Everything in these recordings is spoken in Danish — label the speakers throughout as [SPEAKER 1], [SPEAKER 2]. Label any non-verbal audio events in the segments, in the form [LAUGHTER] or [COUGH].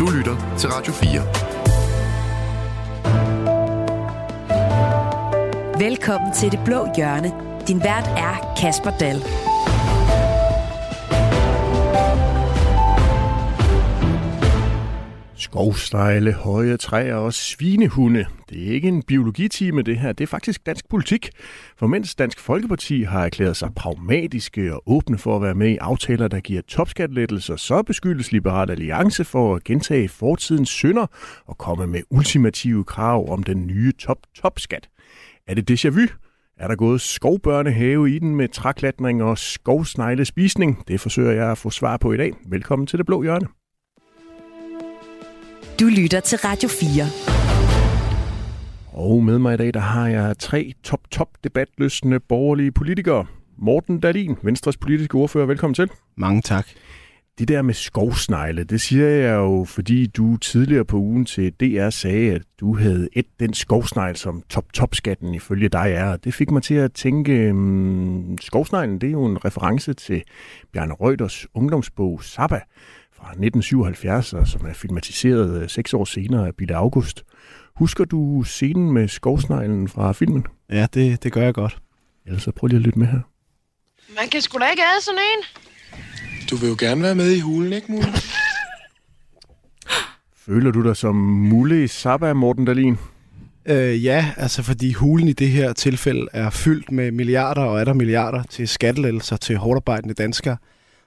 [SPEAKER 1] Du lytter til Radio
[SPEAKER 2] 4. Velkommen til Det Blå Hjørne. Din vært er Kasper Dahl.
[SPEAKER 3] Skovstejle, høje træer og svinehunde. Det er ikke en biologitime, det her. Det er faktisk dansk politik. For mens Dansk Folkeparti har erklæret sig pragmatiske og åbne for at være med i aftaler, der giver topskatlettelser, så beskyldes Liberal Alliance for at gentage fortidens synder og komme med ultimative krav om den nye top-topskat. Er det déjà vu? Er der gået skovbørnehave i den med træklatring og skovsneglespisning? Det forsøger jeg at få svar på i dag. Velkommen til Det Blå Hjørne.
[SPEAKER 2] Du lytter til Radio 4.
[SPEAKER 3] Og med mig i dag, der har jeg tre top-top debatløsende borgerlige politikere. Morten Dalin, Venstres politiske ordfører, velkommen til.
[SPEAKER 4] Mange tak.
[SPEAKER 3] Det der med skovsnegle, det siger jeg jo, fordi du tidligere på ugen til DR sagde, at du havde et den skovsnegl, som top-top-skatten ifølge dig er. Det fik mig til at tænke, um, skovsneglen, det er jo en reference til Bjarne Reuters ungdomsbog Sabba, fra 1977, som er filmatiseret øh, seks år senere af Bille August. Husker du scenen med skovsneglen fra filmen?
[SPEAKER 4] Ja, det, det gør jeg godt.
[SPEAKER 3] Ellers så prøv lige at lytte med her.
[SPEAKER 5] Man kan sgu da ikke have sådan en.
[SPEAKER 6] Du vil jo gerne være med i hulen, ikke Mulle? [LAUGHS]
[SPEAKER 3] Føler du dig som Mulle i Sabba, Morten Dalin?
[SPEAKER 4] Øh, ja, altså fordi hulen i det her tilfælde er fyldt med milliarder og er der milliarder til skattelettelser til hårdarbejdende danskere,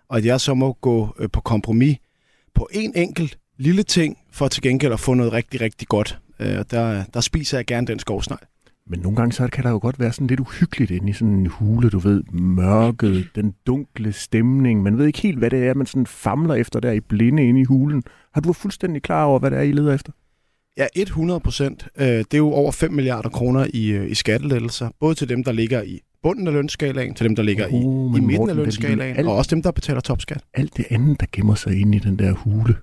[SPEAKER 4] og at jeg så må gå øh, på kompromis på en enkelt lille ting, for til gengæld at få noget rigtig, rigtig godt. Øh, der, der spiser jeg gerne den skovsnegl.
[SPEAKER 3] Men nogle gange så kan der jo godt være sådan lidt uhyggeligt inde i sådan en hule, du ved, mørket, den dunkle stemning. Man ved ikke helt, hvad det er, man sådan famler efter der i blinde inde i hulen. Har du fuldstændig klar over, hvad det er, I leder efter?
[SPEAKER 4] Ja, 100 procent. Øh, det er jo over 5 milliarder kroner i, øh, i skattelettelser, både til dem, der ligger i bunden af lønskalaen, til dem, der ligger uh, i, i midten Morten, af lønskalaen, alt, og også dem, der betaler topskat.
[SPEAKER 3] Alt det andet, der gemmer sig inde i den der hule.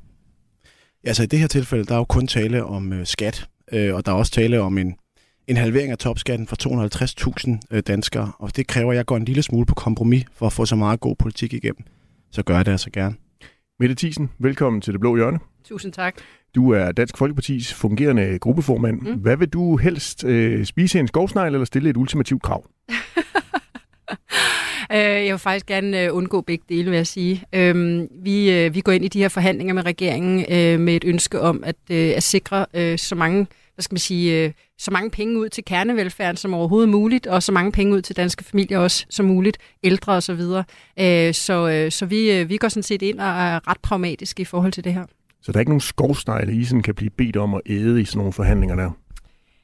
[SPEAKER 4] Ja, altså i det her tilfælde, der er jo kun tale om øh, skat, øh, og der er også tale om en, en halvering af topskatten for 250.000 øh, danskere, og det kræver, at jeg går en lille smule på kompromis for at få så meget god politik igennem. Så gør jeg det altså gerne.
[SPEAKER 3] Mette Thiesen, velkommen til Det Blå Hjørne.
[SPEAKER 7] Tusind tak.
[SPEAKER 3] Du er Dansk Folkepartis fungerende gruppeformand. Mm. Hvad vil du helst øh, spise en skovsnegl eller stille et ultimativt krav? [LAUGHS]
[SPEAKER 7] Øh, jeg vil faktisk gerne øh, undgå begge dele, vil jeg sige. Øhm, vi, øh, vi går ind i de her forhandlinger med regeringen øh, med et ønske om at, øh, at sikre så mange hvad skal man sige, så mange penge ud til kernevelfærden som overhovedet muligt, og så mange penge ud til danske familier også som muligt, ældre og så videre. Så, så vi, vi går sådan set ind og er ret pragmatiske i forhold til det her.
[SPEAKER 3] Så der er ikke nogen skovsnegle, I sådan kan blive bedt om at æde i sådan nogle forhandlinger der?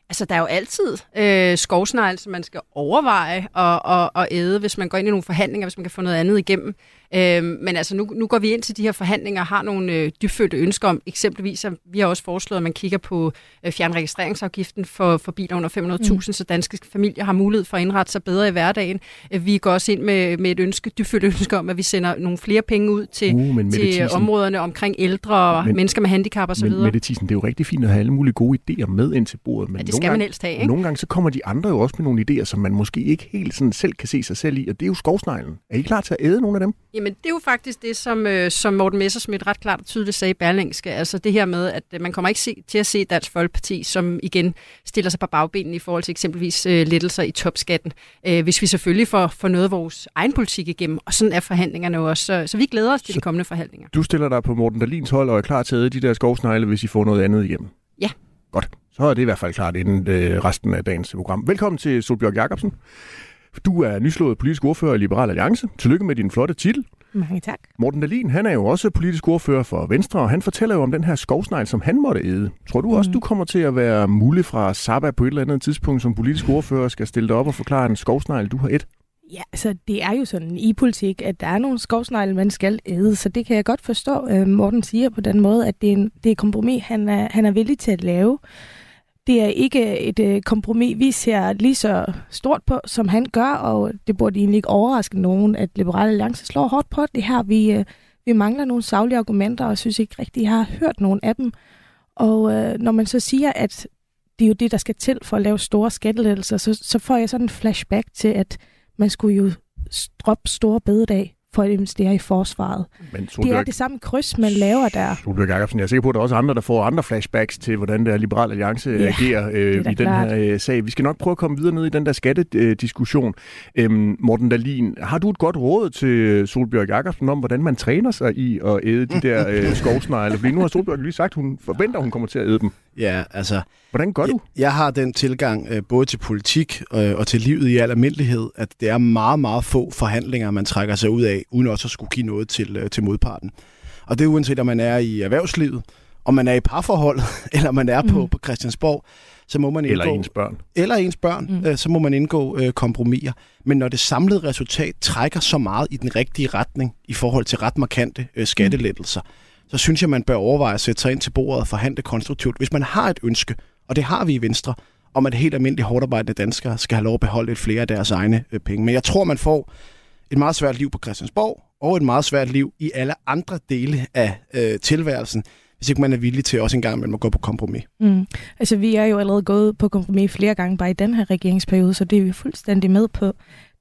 [SPEAKER 7] Altså, der er jo altid øh, skovsnegle, som man skal overveje og, og, og æde, hvis man går ind i nogle forhandlinger, hvis man kan få noget andet igennem. Øh, men altså, nu, nu går vi ind til de her forhandlinger og har nogle øh, dybfølte ønsker om, eksempelvis, at vi har også foreslået, at man kigger på øh, fjernregistreringsafgiften for, for biler under 500.000, mm. så danske familier har mulighed for at indrette sig bedre i hverdagen. Øh, vi går også ind med, med et ønske, dybfølt ønske om, at vi sender nogle flere penge ud til, uh, til områderne omkring ældre og men, mennesker med handicap osv.
[SPEAKER 3] Men Mette Thiesen, det er jo rigtig fint at have alle mulige gode idéer med ind til bordet.
[SPEAKER 7] Men ja, det skal man helst have, ikke?
[SPEAKER 3] Nogle gange så kommer de andre jo også med nogle idéer, som man måske ikke helt sådan selv kan se sig selv i, og det er jo skovsneglen. Er I klar til at æde nogle af dem?
[SPEAKER 7] Jamen, det er jo faktisk det, som, øh, som Morten Messersmith ret klart og tydeligt sagde i Berlingske. Altså det her med, at øh, man kommer ikke se, til at se Dansk Folkeparti, som igen stiller sig på bagbenene i forhold til eksempelvis øh, lettelser i topskatten. Øh, hvis vi selvfølgelig får, får noget af vores egen politik igennem, og sådan er forhandlingerne også. Så, så vi glæder os til så de kommende forhandlinger.
[SPEAKER 3] Du stiller dig på Morten Dalins hold og er klar til at æde de der skovsnegle, hvis I får noget andet igennem?
[SPEAKER 7] Ja.
[SPEAKER 3] Godt. Så er det i hvert fald klart inden øh, resten af dagens program. Velkommen til Solbjørg Jacobsen. Du er nyslået politisk ordfører i Liberal Alliance. Tillykke med din flotte titel.
[SPEAKER 8] Mange tak.
[SPEAKER 3] Morten Dahlin, han er jo også politisk ordfører for Venstre, og han fortæller jo om den her skovsnegl, som han måtte æde. Tror du også, mm. du kommer til at være mulig fra Saba på et eller andet tidspunkt som politisk ordfører, skal stille dig op og forklare en skovsnegl, du har et?
[SPEAKER 8] Ja, altså det er jo sådan i politik, at der er nogle skovsnegle, man skal æde, så det kan jeg godt forstå. Øh, Morten siger på den måde, at det er, en, det er et kompromis, han er, han er villig til at lave det er ikke et øh, kompromis, vi ser lige så stort på, som han gør, og det burde egentlig ikke overraske nogen, at Liberale Alliance slår hårdt på det her. Vi, øh, vi mangler nogle saglige argumenter, og synes ikke rigtig, jeg har hørt nogen af dem. Og øh, når man så siger, at det er jo det, der skal til for at lave store skattelettelser, så, så får jeg sådan en flashback til, at man skulle jo droppe store bededag for at investere i forsvaret.
[SPEAKER 3] Men
[SPEAKER 8] Det er
[SPEAKER 3] Solbjørg,
[SPEAKER 8] det samme kryds, man laver der.
[SPEAKER 3] Solbjørg Jacobsen, jeg er sikker på, at der er også andre, der får andre flashbacks til, hvordan der Liberal Alliance
[SPEAKER 8] Ja,
[SPEAKER 3] agerer øh, i den
[SPEAKER 8] klart.
[SPEAKER 3] her øh, sag. Vi skal nok prøve at komme videre ned i den der skattediskussion. Øhm, Morten Dahlin, har du et godt råd til Solbjørg Jacobsen om, hvordan man træner sig i at æde de der [LAUGHS] øh, skovsnegle? Fordi nu har Solbjørg lige sagt, hun forventer, at hun kommer til at æde dem.
[SPEAKER 4] Ja, altså,
[SPEAKER 3] Hvordan gør du?
[SPEAKER 4] Jeg, jeg har den tilgang øh, både til politik øh, og til livet i al almindelighed, at det er meget, meget få forhandlinger, man trækker sig ud af, uden også at skulle give noget til, øh, til modparten. Og det er uanset, om man er i erhvervslivet, om man er i parforhold, [LAUGHS] eller man er på,
[SPEAKER 8] Mm.
[SPEAKER 4] på Christiansborg, så må man indgå,
[SPEAKER 3] Eller ens børn?
[SPEAKER 4] eller ens børn,
[SPEAKER 8] Mm.
[SPEAKER 4] mm. øh, så må man indgå øh, kompromiser. Men når det samlede resultat trækker så meget i den rigtige retning i forhold til ret markante øh, skattelettelser, så synes jeg, man bør overveje at sætte sig ind til bordet og forhandle konstruktivt. Hvis man har et ønske, og det har vi i Venstre, om at helt almindelige hårdarbejdende danskere skal have lov at beholde lidt flere af deres egne øh, penge. Men jeg tror, man får et meget svært liv på Christiansborg, og et meget svært liv i alle andre dele af øh, tilværelsen, hvis ikke man er villig til også en gang imellem at gå på kompromis.
[SPEAKER 8] Mm. Altså, vi er jo allerede gået på kompromis flere gange bare i den her regeringsperiode, så det er vi fuldstændig med på.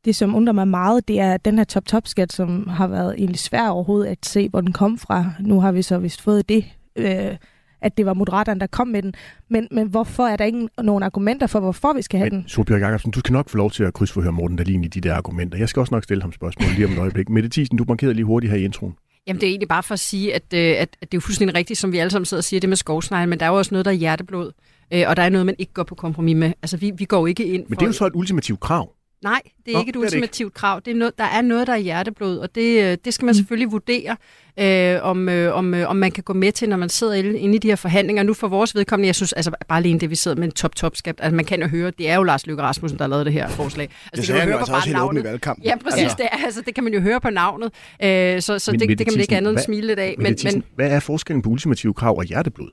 [SPEAKER 8] Det, som undrer mig meget, det er den her top-top-skat, som har været egentlig svær overhovedet at se, hvor den kom fra. Nu har vi så vist fået det, øh, at det var Moderaterne, der kom med den. Men, men hvorfor er der ikke nogen argumenter for, hvorfor vi skal have den?
[SPEAKER 3] Men Solbjørg Jacobsen, du skal nok få lov til at krydsforhøre Morten Dahlin i de der argumenter. Jeg skal også nok stille ham spørgsmål lige om et øjeblik. Mette Thiesen, du markerede lige hurtigt her i introen.
[SPEAKER 7] Jamen, det er egentlig bare for at sige, at, øh, at, at det er jo fuldstændig rigtigt, som vi alle sammen sidder og siger, det med skovsnegle, men der er jo også noget, der er hjerteblod, øh, og der er noget, man ikke går på kompromis med. Altså, vi, vi går ikke ind for...
[SPEAKER 3] Men det er jo så et ultimativt krav.
[SPEAKER 7] Nej, det er
[SPEAKER 3] Nå,
[SPEAKER 7] ikke et
[SPEAKER 3] det det ikke.
[SPEAKER 7] ultimativt krav. Det er noget, der er noget, der er hjerteblod, og det, øh, det skal man selvfølgelig vurdere, øh, om, øh, om, øh, om man kan gå med til, når man sidder inde i de her forhandlinger. Nu for vores vedkommende, jeg synes altså bare alene det, vi sidder med en top-top-skab. Altså man kan jo høre, det er jo Lars Løkke Rasmussen, der har lavet det her forslag. Altså,
[SPEAKER 4] Det
[SPEAKER 7] kan
[SPEAKER 4] sagde
[SPEAKER 7] man
[SPEAKER 4] jo
[SPEAKER 7] høre
[SPEAKER 4] altså
[SPEAKER 7] på
[SPEAKER 4] også
[SPEAKER 7] bare
[SPEAKER 4] helt åbent i
[SPEAKER 7] navnet.
[SPEAKER 4] valgkampen.
[SPEAKER 7] Ja, præcis.
[SPEAKER 4] Altså.
[SPEAKER 7] Det, er, altså, det kan man jo høre på navnet. Øh, så så
[SPEAKER 3] Men
[SPEAKER 7] det, det kan man ikke andet end
[SPEAKER 3] hvad-
[SPEAKER 7] smile lidt af.
[SPEAKER 3] Men,
[SPEAKER 7] Men,
[SPEAKER 3] men,
[SPEAKER 7] men,
[SPEAKER 3] hvad er forskellen på ultimative krav og hjerteblod?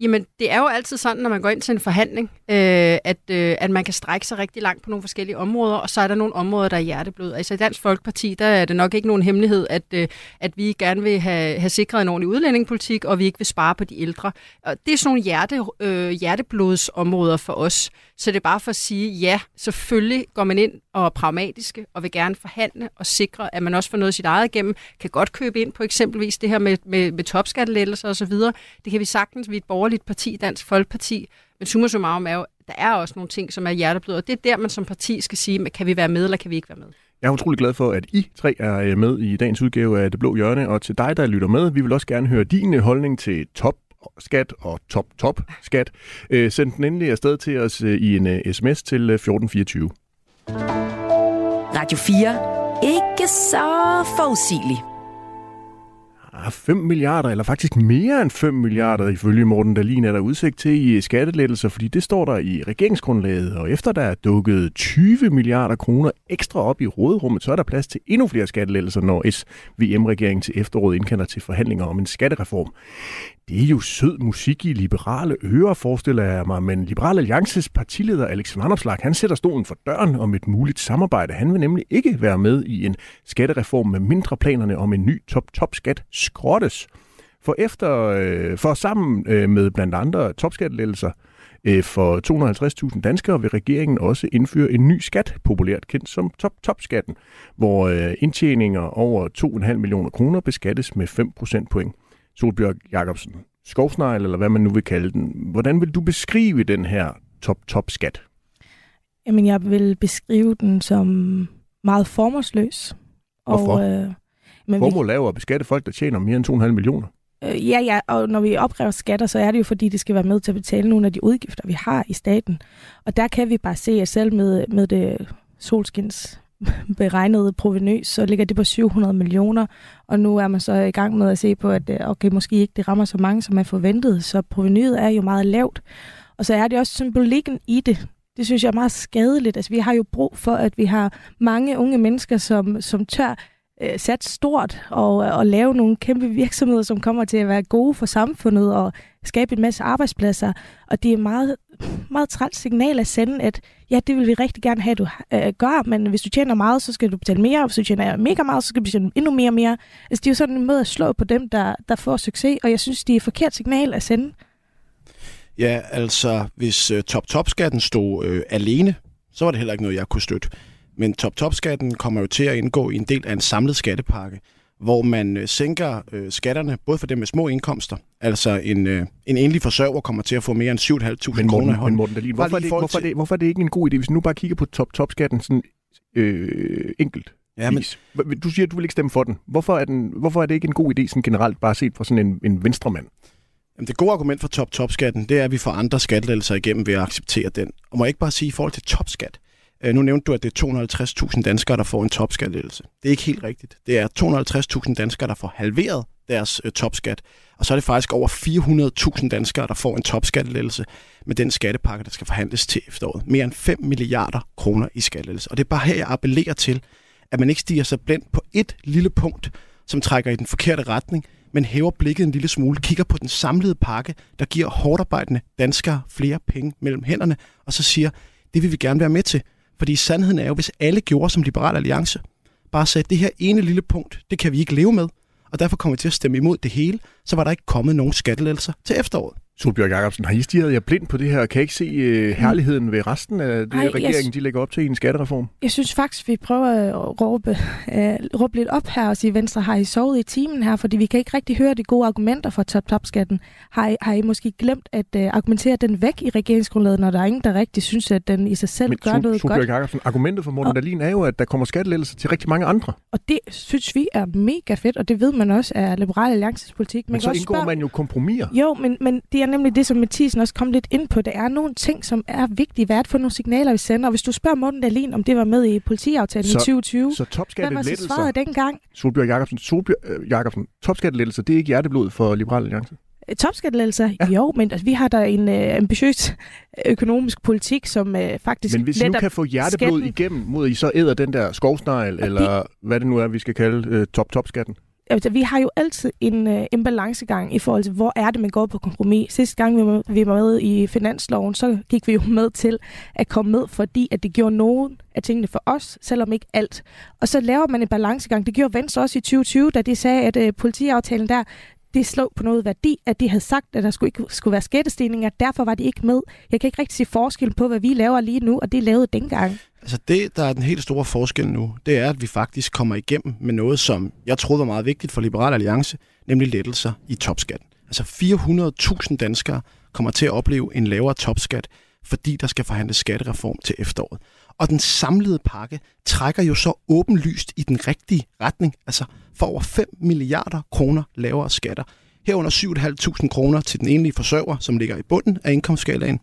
[SPEAKER 7] Jamen, det er jo altid sådan, når man går ind til en forhandling, øh, at, øh, at man kan strække sig rigtig langt på nogle forskellige områder, og så er der nogle områder, der er hjerteblod. Altså i Dansk Folkeparti, der er det nok ikke nogen hemmelighed, at, øh, at vi gerne vil have, have sikret en ordentlig udlændingepolitik, og vi ikke vil spare på de ældre. Og det er sådan nogle hjerte, øh, hjerteblodsområder for os. Så det er bare for at sige, ja, selvfølgelig går man ind og er pragmatiske, og vil gerne forhandle og sikre, at man også får noget af sit eget igennem, kan godt købe ind på eksempelvis det her med, med, med topskattelettelser osv. Det kan vi sagtens, vi er et borgerligt parti, Dansk Folkeparti, men summa summarum er jo, der er også nogle ting, som er hjerteblod, og det er der, man som parti skal sige, kan vi være med, eller kan vi ikke være med?
[SPEAKER 3] Jeg er utrolig glad for, at I tre er øh, med i dagens udgave af Det Blå Hjørne, og til dig, der lytter med, vi vil også gerne høre din øh, holdning til top skat og top top skat. Øh, send den endelig afsted til os øh, i en øh, sms til øh, 1424.
[SPEAKER 2] Radio 4. Ikke så forudsigelig.
[SPEAKER 3] Ah, 5 milliarder, eller faktisk mere end 5 milliarder, ifølge Morten Dahlin, er der udsigt til i skattelettelser, fordi det står der i regeringsgrundlaget, og efter der er dukket 20 milliarder kroner ekstra op i råderummet, så er der plads til endnu flere skattelettelser, når SVM-regeringen til efteråret indkalder til forhandlinger om en skattereform. Det er jo sød musik i liberale ører, forestiller jeg mig, men Liberal Alliances partileder Alex Vanopslagh, han sætter stolen for døren om et muligt samarbejde. Han vil nemlig ikke være med i en skattereform med mindre planerne om en ny top-top-skat skrottes. For efter, øh, for sammen øh, med blandt andre topskattelettelser øh, for 250.000 danskere vil regeringen også indføre en ny skat, populært kendt som top-top-skatten, hvor øh, indtjeninger over 2,5 millioner kroner beskattes med 5 procentpoint. Solbjørg Jacobsen, skovsnegl, eller hvad man nu vil kalde den. Hvordan vil du beskrive den her top-top-skat?
[SPEAKER 8] Jamen, jeg vil beskrive den som meget formålsløs.
[SPEAKER 3] Hvorfor?
[SPEAKER 8] Og, øh, men vi,
[SPEAKER 3] Formålet er jo at beskatte folk, der tjener mere end 2,5 millioner.
[SPEAKER 8] øh, ja, ja, og når vi opkræver skatter, så er det jo fordi, det skal være med til at betale nogle af de udgifter, vi har i staten. Og der kan vi bare se, at selv med, med det solskins beregnede proveny, så ligger det på 700 millioner, og nu er man så i gang med at se på, at øh, okay, måske ikke det rammer så mange, som man forventede, så provenyet er jo meget lavt. Og så er det også symbolikken i det. Det synes jeg er meget skadeligt. Altså, vi har jo brug for, at vi har mange unge mennesker, som, som tør øh, sat stort og, øh, og lave nogle kæmpe virksomheder, som kommer til at være gode for samfundet og skabe en masse arbejdspladser. Og det er meget, meget træls signal at sende, at ja, det vil vi rigtig gerne have, at du øh, gør, men hvis du tjener meget, så skal du betale mere, og hvis du tjener mega meget, så skal du betale endnu mere og mere. Altså, det er jo sådan en måde at slå på dem, der, der får succes, og jeg synes, det er et forkert signal at sende.
[SPEAKER 4] Ja, altså, hvis øh, top-top-skatten stod øh, alene, så var det heller ikke noget, jeg kunne støtte. Men top-top-skatten kommer jo til at indgå i en del af en samlet skattepakke, hvor man øh, sænker øh, skatterne, både for dem med små indkomster, altså en, øh, en enlig forsørger kommer til at få mere end 7.500
[SPEAKER 3] Men
[SPEAKER 4] kroner i hånden.
[SPEAKER 3] Morten Dahlin, hvorfor er, det, hvorfor, er det, hvorfor er det ikke en god idé, hvis vi nu bare kigger på top-top-skatten sådan øh, enkelt?
[SPEAKER 4] Ja, men,
[SPEAKER 3] Du siger, at du vil ikke stemme for den. Hvorfor er, den, hvorfor er det ikke en god idé sådan generelt, bare set fra sådan en, en venstremand?
[SPEAKER 4] Jamen, det gode argument for top-top-skatten, det er, at vi får andre skattelettelser igennem ved at acceptere den. Og må jeg ikke bare sige i forhold til topskat, Øh, nu nævnte du, at det er 250.000 danskere, der får en topskattelettelse. Det er ikke helt rigtigt. Det er 250.000 danskere, der får halveret deres øh, topskat. Og så er det faktisk over 400.000 danskere, der får en topskattelettelse med den skattepakke, der skal forhandles til efteråret. Mere end 5 milliarder kroner i skattelettelse. Og det er bare her, jeg appellerer til, at man ikke stiger sig blind på et lille punkt, som trækker i den forkerte retning, men hæver blikket en lille smule, kigger på den samlede pakke, der giver hårdarbejdende danskere flere penge mellem hænderne, og så siger, det vil vi gerne være med til. Fordi sandheden er jo, hvis alle gjorde som Liberal Alliance, bare sagde, det her ene lille punkt, det kan vi ikke leve med, og derfor kommer vi til at stemme imod det hele, så var der ikke kommet nogen skattelettelser til efteråret.
[SPEAKER 3] Solbjørg Jacobsen, har I stiget jer blind på det her? Kan I ikke se øh, herligheden ved resten af det,
[SPEAKER 8] Ej, jeg
[SPEAKER 3] regeringen
[SPEAKER 8] s-
[SPEAKER 3] de lægger op til i en skattereform?
[SPEAKER 8] Jeg synes faktisk, vi prøver at råbe, øh, råbe lidt op her og sige, Venstre, har I sovet i timen her? Fordi vi kan ikke rigtig høre de gode argumenter for top-top-skatten. Har I, har I måske glemt at øh, argumentere den væk i regeringsgrundlaget, når der er ingen, der rigtig synes, at den i sig selv
[SPEAKER 3] Men
[SPEAKER 8] gør
[SPEAKER 3] Sol-
[SPEAKER 8] noget
[SPEAKER 3] Solbjørg
[SPEAKER 8] godt?
[SPEAKER 3] Jacobsen, argumentet for Morten
[SPEAKER 8] Og-
[SPEAKER 3] Dahlin er jo, at der kommer skattelettelser til rigtig mange andre.
[SPEAKER 8] Og det synes vi er mega fedt, og det ved man også er Liberale Alliances politik.
[SPEAKER 3] Men
[SPEAKER 8] Man
[SPEAKER 3] så indgår
[SPEAKER 8] spørge-
[SPEAKER 3] man jo kompromiser.
[SPEAKER 8] Jo, men, men det er nemlig det, som Mathisen også kom lidt ind på. Der er nogle ting, som er vigtige. Hvad er det for nogle signaler, vi sender? Og hvis du spørger Morten Dahlin, om det var med i politiaftalen
[SPEAKER 3] Så-
[SPEAKER 8] i 2020,
[SPEAKER 3] Så
[SPEAKER 8] hvad var så
[SPEAKER 3] topskattelettelser,
[SPEAKER 8] svaret dengang?
[SPEAKER 3] Solbjørg Jacobsen, Solbjørg øh, Jacobsen, topskattelettelser, det er ikke hjerteblod for Liberal Alliance.
[SPEAKER 8] Øh, Topskattelettelser?
[SPEAKER 3] Ja.
[SPEAKER 8] Jo, men altså, vi har der en øh, ambitiøs [LAUGHS] økonomisk politik, som øh, faktisk
[SPEAKER 3] Men hvis I nu kan få hjerteblod
[SPEAKER 8] skatten.
[SPEAKER 3] igennem, mod at I så æder den der skovsnegl, eller hvad det nu er, vi skal kalde øh, top-top-skatten.
[SPEAKER 8] Altså, vi har jo altid en, øh, en balancegang i forhold til, hvor er det, man går på kompromis. Sidste gang, vi var, vi var med i finansloven, så gik vi jo med til at komme med, fordi at det gjorde nogen af tingene for os, selvom ikke alt. Og så laver man en balancegang. Det gjorde Venstre også i 2020, da de sagde, at øh, politiaftalen der, det slog på noget værdi, at de havde sagt, at der skulle ikke skulle være skattestigninger. Derfor var de ikke med. Jeg kan ikke rigtig se forskel på, hvad vi laver lige nu, og det lavede dengang.
[SPEAKER 4] Altså det, der er den helt store forskel nu, det er, at vi faktisk kommer igennem med noget, som jeg troede var meget vigtigt for Liberal Alliance, nemlig lettelser i topskatten. Altså 400.000 danskere kommer til at opleve en lavere topskat, fordi der skal forhandles skattereform til efteråret. Og den samlede pakke trækker jo så åbenlyst i den rigtige retning, altså for over 5 milliarder kroner lavere skatter. Herunder 7.500 kroner til den enlige forsørger, som ligger i bunden af indkomstskalaen,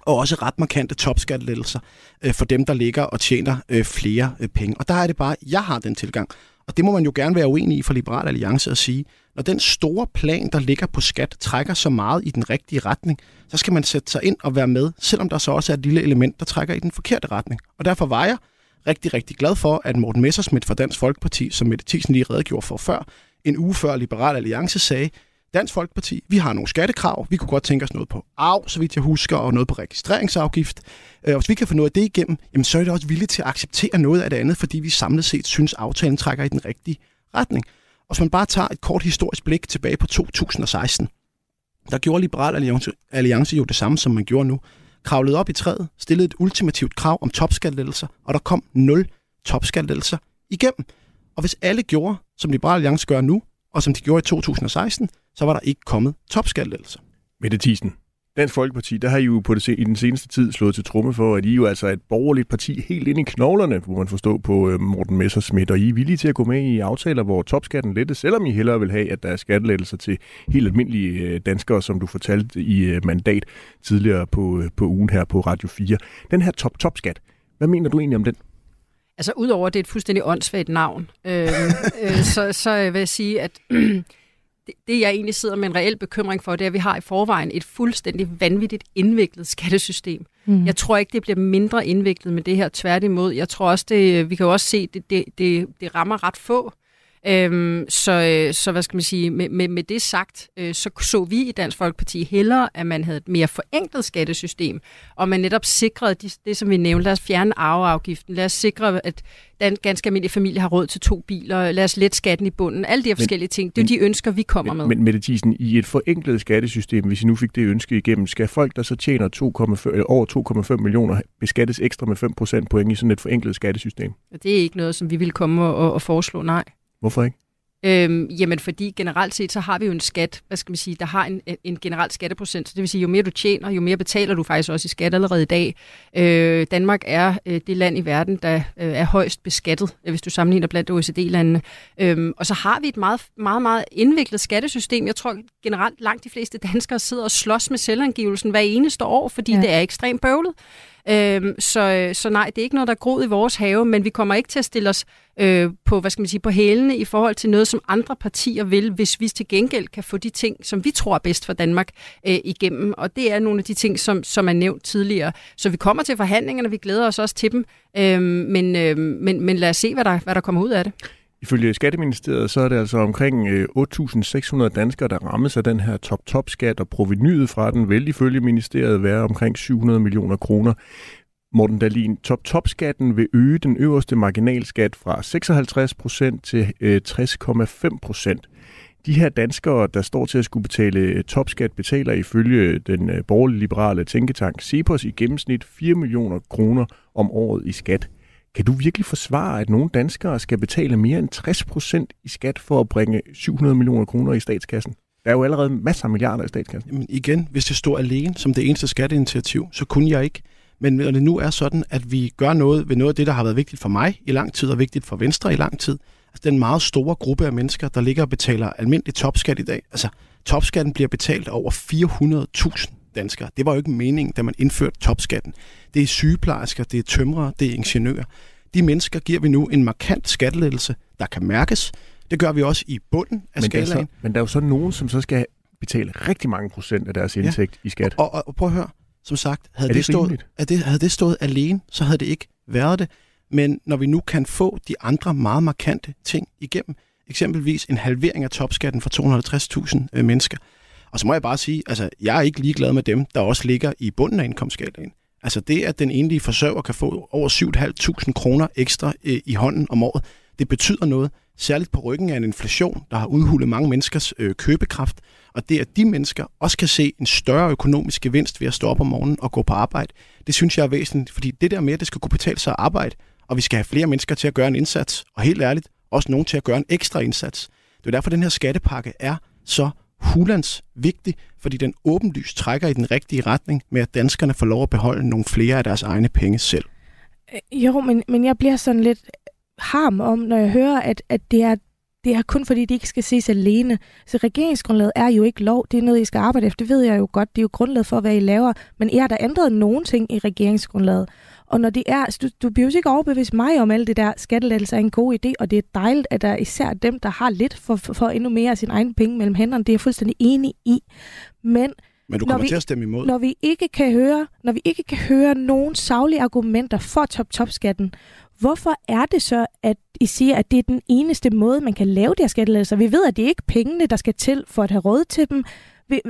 [SPEAKER 4] og også ret markante topskattelettelser øh, for dem, der ligger og tjener øh, flere øh, penge. Og der er det bare, jeg har den tilgang. Og det må man jo gerne være uenig i for Liberal Alliance at sige. Når den store plan, der ligger på skat, trækker så meget i den rigtige retning, så skal man sætte sig ind og være med, selvom der så også er et lille element, der trækker i den forkerte retning. Og derfor var jeg rigtig, rigtig glad for, at Morten Messersmith fra Dansk Folkeparti, som Mette Thiesen lige redegjorde for før, en uge før Liberal Alliance sagde, Dansk Folkeparti, vi har nogle skattekrav. Vi kunne godt tænke os noget på arv, så vidt jeg husker, og noget på registreringsafgift. Øh, og hvis vi kan få noget af det igennem, jamen, så er det også villige til at acceptere noget af det andet, fordi vi samlet set synes, at aftalen trækker i den rigtige retning. Og hvis man bare tager et kort historisk blik tilbage på 2016, der gjorde Liberal Alliance, Alliance jo det samme, som man gjorde nu. Kravlede op i træet, stillede et ultimativt krav om topskattelettelser, og der kom nul topskattelettelser igennem. Og hvis alle gjorde, som Liberal Alliance gør nu, og som de gjorde i 2016, så var der ikke kommet topskattelettelser.
[SPEAKER 3] Mette Thiesen, Dansk Folkeparti, der har I jo på det, i den seneste tid slået til tromme for, at I jo altså er et borgerligt parti helt ind i knoglerne, må man forstå på øh, Morten Messersmith, og I er villige til at gå med i aftaler, hvor topskatten lettes, selvom I hellere vil have, at der er skattelettelser til helt almindelige øh, danskere, som du fortalte i øh, mandat tidligere på, på ugen her på Radio 4. Den her top-top-skat, hvad mener du egentlig om den?
[SPEAKER 7] Altså, udover at det er et fuldstændig åndssvagt navn, øh, [LAUGHS] øh, så, så vil jeg sige, at [CLEARS THROAT] det, jeg egentlig sidder med en reel bekymring for, det er, at vi har i forvejen et fuldstændig vanvittigt indviklet skattesystem.
[SPEAKER 8] Mm.
[SPEAKER 7] Jeg tror ikke, det bliver mindre indviklet med det her. Tværtimod, jeg tror også, det, vi kan jo også se, det, det, det, det rammer ret få. Øhm, så, øh, så hvad skal man sige, med, med, med det sagt, øh, så så vi i Dansk Folkeparti hellere, at man havde et mere forenklet skattesystem, og man netop sikrede de, det, som vi nævnte, lad os fjerne arveafgiften, lad os sikre, at den ganske almindelige familie har råd til to biler, lad os lette skatten i bunden, alle de her forskellige ting, det er de ønsker, vi kommer
[SPEAKER 3] men,
[SPEAKER 7] med.
[SPEAKER 3] Men Mette Thiesen, i et forenklet skattesystem, hvis I nu fik det ønske igennem, skal folk, der så tjener 2,5, eller over 2,5 millioner, beskattes ekstra med 5 procentpoint i sådan et forenklet skattesystem?
[SPEAKER 7] Det er ikke noget, som vi vil komme og, og foreslå, nej.
[SPEAKER 3] Hvorfor ikke?
[SPEAKER 7] Øhm, jamen, fordi generelt set, så har vi jo en skat, hvad skal man sige, der har en, en generelt skatteprocent. Så det vil sige, jo mere du tjener, jo mere betaler du faktisk også i skat allerede i dag. Øh, Danmark er øh, det land i verden, der øh, er højst beskattet, øh, hvis du sammenligner blandt OECD-landene. Øhm, og så har vi et meget, meget, meget indviklet skattesystem. Jeg tror generelt, langt de fleste danskere sidder og slås med selvangivelsen hver eneste år, fordi ja. det er ekstremt bøvlet. Øhm, så, øh, så nej, det er ikke noget, der er groet i vores have, men vi kommer ikke til at stille os øh, på, hvad skal man sige, på hælene i forhold til noget, som andre partier vil, hvis vi til gengæld kan få de ting, som vi tror er bedst for Danmark øh, igennem. Og det er nogle af de ting, som, som er nævnt tidligere. Så vi kommer til forhandlingerne, vi glæder os også til dem, øh, men, øh, men, men lad os se, hvad der, hvad der kommer ud af det.
[SPEAKER 3] Ifølge Skatteministeriet, så er det altså omkring øh, 8.600 danskere, der rammes af den her top-top-skat, og provenyet fra den vil ifølge ministeriet være omkring 700 millioner kroner. Morten Dalin, top-top-skatten vil øge den øverste marginalskat fra 56% til øh, 60,5% De her danskere, der står til at skulle betale øh, topskat, betaler ifølge den borgerlige liberale tænketank Cepos i gennemsnit 4 millioner kroner om året i skat. Kan du virkelig forsvare, at nogle danskere skal betale mere end 60 procent i skat for at bringe 700 millioner kroner i statskassen? Der er jo allerede masser af milliarder i statskassen.
[SPEAKER 4] Jamen igen, hvis det stod alene som det eneste skatteinitiativ, så kunne jeg ikke. Men når det nu er sådan, at vi gør noget ved noget af det, der har været vigtigt for mig i lang tid, og vigtigt for Venstre i lang tid, altså den meget store gruppe af mennesker, der ligger og betaler almindelig topskat i dag. Altså, topskatten bliver betalt over 400.000 danskere. Det var jo ikke meningen, da man indførte topskatten. Det er sygeplejersker, det er tømrere, det er ingeniører. De mennesker giver vi nu en markant skattelettelse, der kan mærkes. Det gør vi også i bunden af
[SPEAKER 3] men
[SPEAKER 4] skalaen.
[SPEAKER 3] Der så, men der er jo så nogen, som så skal betale rigtig mange procent af deres indtægt ja. i skat.
[SPEAKER 4] Og, og, og prøv at høre, som sagt, havde
[SPEAKER 3] er det,
[SPEAKER 4] det, stået, at det, havde det stået alene, så havde det ikke været det. Men når vi nu kan få de andre meget markante ting igennem, eksempelvis en halvering af topskatten for 250.000 øh, mennesker, og så må jeg bare sige, altså jeg er ikke ligeglad med dem, der også ligger i bunden af indkomstskalaen. Altså det, at den enlige forsørger kan få over 7.500 kroner ekstra øh, i hånden om året, det betyder noget, særligt på ryggen af en inflation, der har udhulet mange menneskers øh, købekraft. Og det, at de mennesker også kan se en større økonomisk gevinst ved at stå op om morgenen og gå på arbejde, det synes jeg er væsentligt, fordi det der med, at det skal kunne betale sig at arbejde, og vi skal have flere mennesker til at gøre en indsats, og helt ærligt, også nogen til at gøre en ekstra indsats. Det er derfor, at den her skattepakke er så hulans vigtig, fordi den åbenlyst trækker i den rigtige retning med, at danskerne får lov at beholde nogle flere af deres egne penge selv.
[SPEAKER 8] Øh, jo, men, men jeg bliver sådan lidt harm om, når jeg hører, at, at det er det er kun fordi, det ikke skal ses alene. Så regeringsgrundlaget er jo ikke lov. Det er noget, I skal arbejde efter. Det ved jeg jo godt. Det er jo grundlaget for, hvad I laver. Men I har da ændret nogen ting i regeringsgrundlaget. Og når det er, altså, du, du bliver jo ikke overbevise mig om alt det der skattelettelser er en god idé, og det er dejligt, at der især dem, der har lidt for, for, for endnu mere af sin egen penge mellem hænderne, det er jeg fuldstændig enig i. Men
[SPEAKER 4] men du kommer vi, til at stemme imod.
[SPEAKER 8] Når vi ikke kan høre, når vi ikke kan høre nogen savlige argumenter for top-top-skatten, hvorfor er det så, at I siger, at det er den eneste måde, man kan lave de her skattelettelser? Vi ved, at det er ikke pengene, der skal til for at have råd til dem.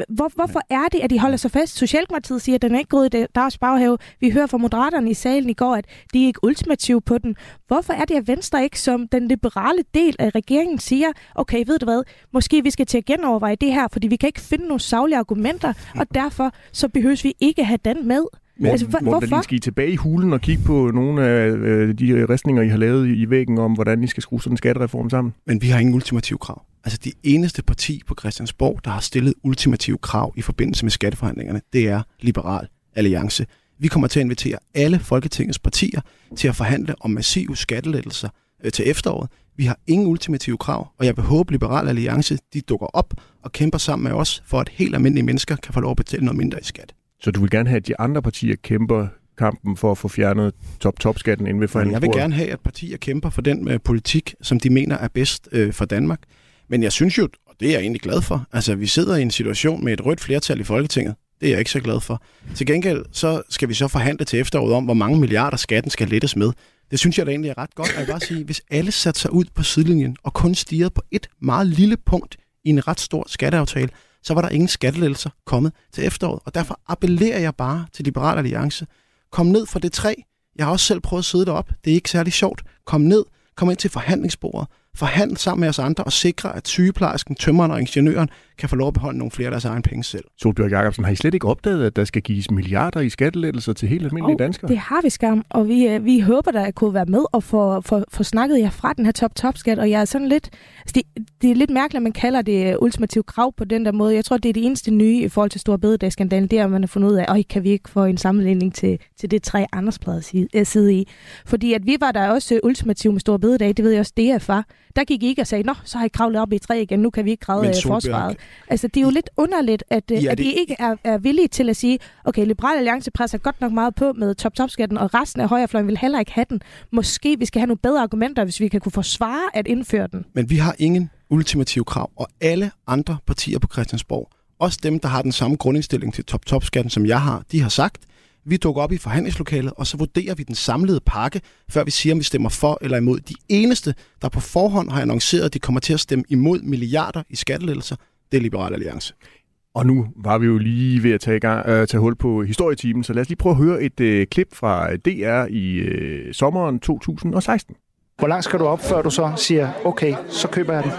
[SPEAKER 8] Hvor, hvorfor er det, at de holder sig fast? Socialdemokratiet siger, at den er ikke gået i deres baghave. Vi hører fra moderaterne i salen i går, at de er ikke ultimative på den. Hvorfor er det, at Venstre ikke som den liberale del af regeringen siger, okay, ved du hvad, måske vi skal til at genoverveje det her, fordi vi kan ikke finde nogle savlige argumenter, og derfor så behøver vi ikke have den med.
[SPEAKER 3] Men, altså, hvor, Morten, hvorfor? skal I tilbage i hulen og kigge på nogle af øh, de restninger, I har lavet i, i væggen om, hvordan I skal skrue sådan en skattereform sammen?
[SPEAKER 4] Men vi har ingen ultimative krav. Altså det eneste parti på Christiansborg, der har stillet ultimative krav i forbindelse med skatteforhandlingerne, det er Liberal Alliance. Vi kommer til at invitere alle Folketingets partier til at forhandle om massive skattelettelser øh, til efteråret. Vi har ingen ultimative krav, og jeg vil håbe, Liberal Alliance de dukker op og kæmper sammen med os, for at helt almindelige mennesker kan få lov at betale noget mindre i skat.
[SPEAKER 3] Så du vil gerne have, at de andre partier kæmper kampen for at få fjernet top-top-skatten inden ved
[SPEAKER 4] forhandlingsbordet? Jeg vil gerne have, at partier kæmper for den uh, politik, som de mener er bedst uh, for Danmark. Men jeg synes jo, og det er jeg egentlig glad for, altså vi sidder i en situation med et rødt flertal i Folketinget. Det er jeg ikke så glad for. Til gengæld så skal vi så forhandle til efteråret om, hvor mange milliarder skatten skal lettes med. Det synes jeg da egentlig er ret godt. Og jeg vil bare sige, hvis alle satte sig ud på sidelinjen og kun stirrede på et meget lille punkt i en ret stor skatteaftale, så var der ingen skattelettelser kommet til efteråret. Og derfor appellerer jeg bare til Liberal Alliance. Kom ned fra det træ. Jeg har også selv prøvet at sidde derop. Det er ikke særlig sjovt. Kom ned, kom ind til forhandlingsbordet, forhandle sammen med os andre og sikre, at sygeplejersken, tømmeren og ingeniøren kan få lov at beholde nogle flere af deres egen penge selv.
[SPEAKER 3] Solbjørg Jacobsen, har I slet ikke opdaget, at der skal gives milliarder i skattelettelser til helt almindelige
[SPEAKER 8] Og
[SPEAKER 3] danskere?
[SPEAKER 8] Det har vi skam, og vi, øh, vi håber, der kunne være med og få, få, få snakket jer fra den her top-top-skat, og jeg er sådan lidt, altså det, det er lidt mærkeligt, at man kalder det øh, ultimativ krav på den der måde. Jeg tror, det er det eneste nye i forhold til Store Bededagsskandalen, det er, at man har fundet ud af, at kan vi ikke få en sammenligning til, til det tre andres plader side, øh, side i. Fordi at vi var der også ultimativ med Store Bededag, det ved jeg også, DF var. Der gik I ikke og sagde, nå, så har I kravlet op i træ igen, nu kan vi ikke kravle øh,
[SPEAKER 4] Solbjørg-
[SPEAKER 8] forsvaret. Altså, det er jo lidt underligt, at,
[SPEAKER 4] Ja,
[SPEAKER 8] ja, at
[SPEAKER 4] det-
[SPEAKER 8] I ikke er, er villige til at sige, okay, Liberal Alliance presser godt nok meget på med top-top-skatten, og resten af højrefløjen vil heller ikke have den. Måske vi skal have nogle bedre argumenter, hvis vi kan kunne forsvare at indføre den.
[SPEAKER 4] Men vi har ingen ultimative krav, og alle andre partier på Christiansborg, også dem, der har den samme grundindstilling til top-top-skatten, som jeg har, de har sagt, vi dukker op i forhandlingslokalet, og så vurderer vi den samlede pakke, før vi siger, om vi stemmer for eller imod. De eneste, der på forhånd har annonceret, at de kommer til at stemme imod milliarder i skattelettelser, det er Liberal Alliance.
[SPEAKER 3] Og nu var vi jo lige ved at tage, i gang, øh, tage hul på historietimen, så lad os lige prøve at høre et øh, klip fra DR i øh, sommeren 2016.
[SPEAKER 1] Hvor langt skal du op, før du så siger, okay, så køber jeg den?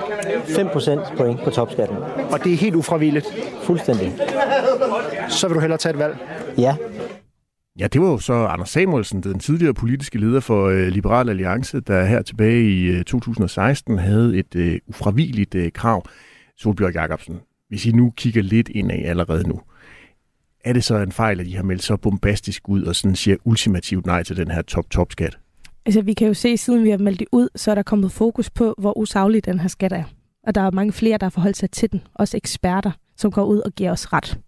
[SPEAKER 9] 5% point på topskatten.
[SPEAKER 1] Og det er helt ufravilligt.
[SPEAKER 9] Fuldstændig.
[SPEAKER 1] Så vil du hellere tage et valg.
[SPEAKER 9] Ja,
[SPEAKER 3] Ja, det var jo så Anders Samuelsen, den tidligere politiske leder for øh, Liberal Alliance, der her tilbage i øh, 2016 havde et øh, ufravigeligt øh, krav. Solbjørg Jacobsen, hvis I nu kigger lidt indad allerede nu, er det så en fejl, at I har meldt så bombastisk ud og sådan siger ultimativt nej til den her top-top-skat?
[SPEAKER 8] Altså, vi kan jo se, siden vi har meldt det ud, så er der kommet fokus på, hvor usaglig den her skat er. Og der er mange flere, der har forholdt sig til den. Også eksperter, som går ud og giver os ret.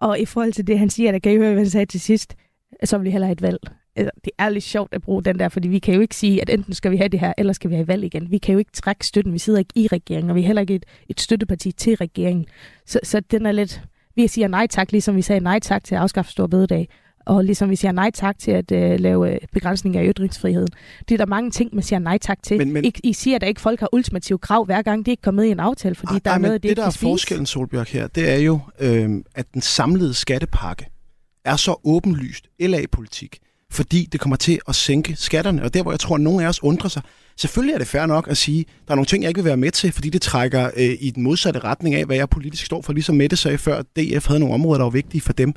[SPEAKER 8] Og i forhold til det, han siger, der kan I høre, hvad han sagde til sidst, så vil jeg hellere have et valg. Altså, Det er lidt sjovt at bruge den der, fordi vi kan jo ikke sige, at enten skal vi have det her, eller skal vi have valg igen. Vi kan jo ikke trække støtten. Vi sidder ikke i regeringen, og vi er heller ikke et, et støtteparti til regeringen. Så, så den er lidt... Vi siger nej tak, ligesom vi sagde nej tak til at afskaffe Stor Bededag. Og ligesom vi siger nej tak til at øh, lave øh, begrænsninger af ytringsfriheden. Det er der mange ting, man siger nej tak til.
[SPEAKER 4] Men- men-
[SPEAKER 8] ikke, I siger, at der ikke folk har ultimative krav, hver gang de ikke kommer med i en aftale, fordi
[SPEAKER 4] Ej,
[SPEAKER 8] der er
[SPEAKER 4] ej, men
[SPEAKER 8] noget, det,
[SPEAKER 4] det, der er forskellen, Solbjørg, her, det er jo, øh, at den samlede skattepakke er så åbenlyst LA-politik, fordi det kommer til at sænke skatterne. Og der, hvor jeg tror, at nogle af os undrer sig, selvfølgelig er det fair nok at sige, der er nogle ting, jeg ikke vil være med til, fordi det trækker øh, i den modsatte retning af, hvad jeg politisk står for. Ligesom Mette sagde før, at DF havde nogle områder, der var vigtige for dem.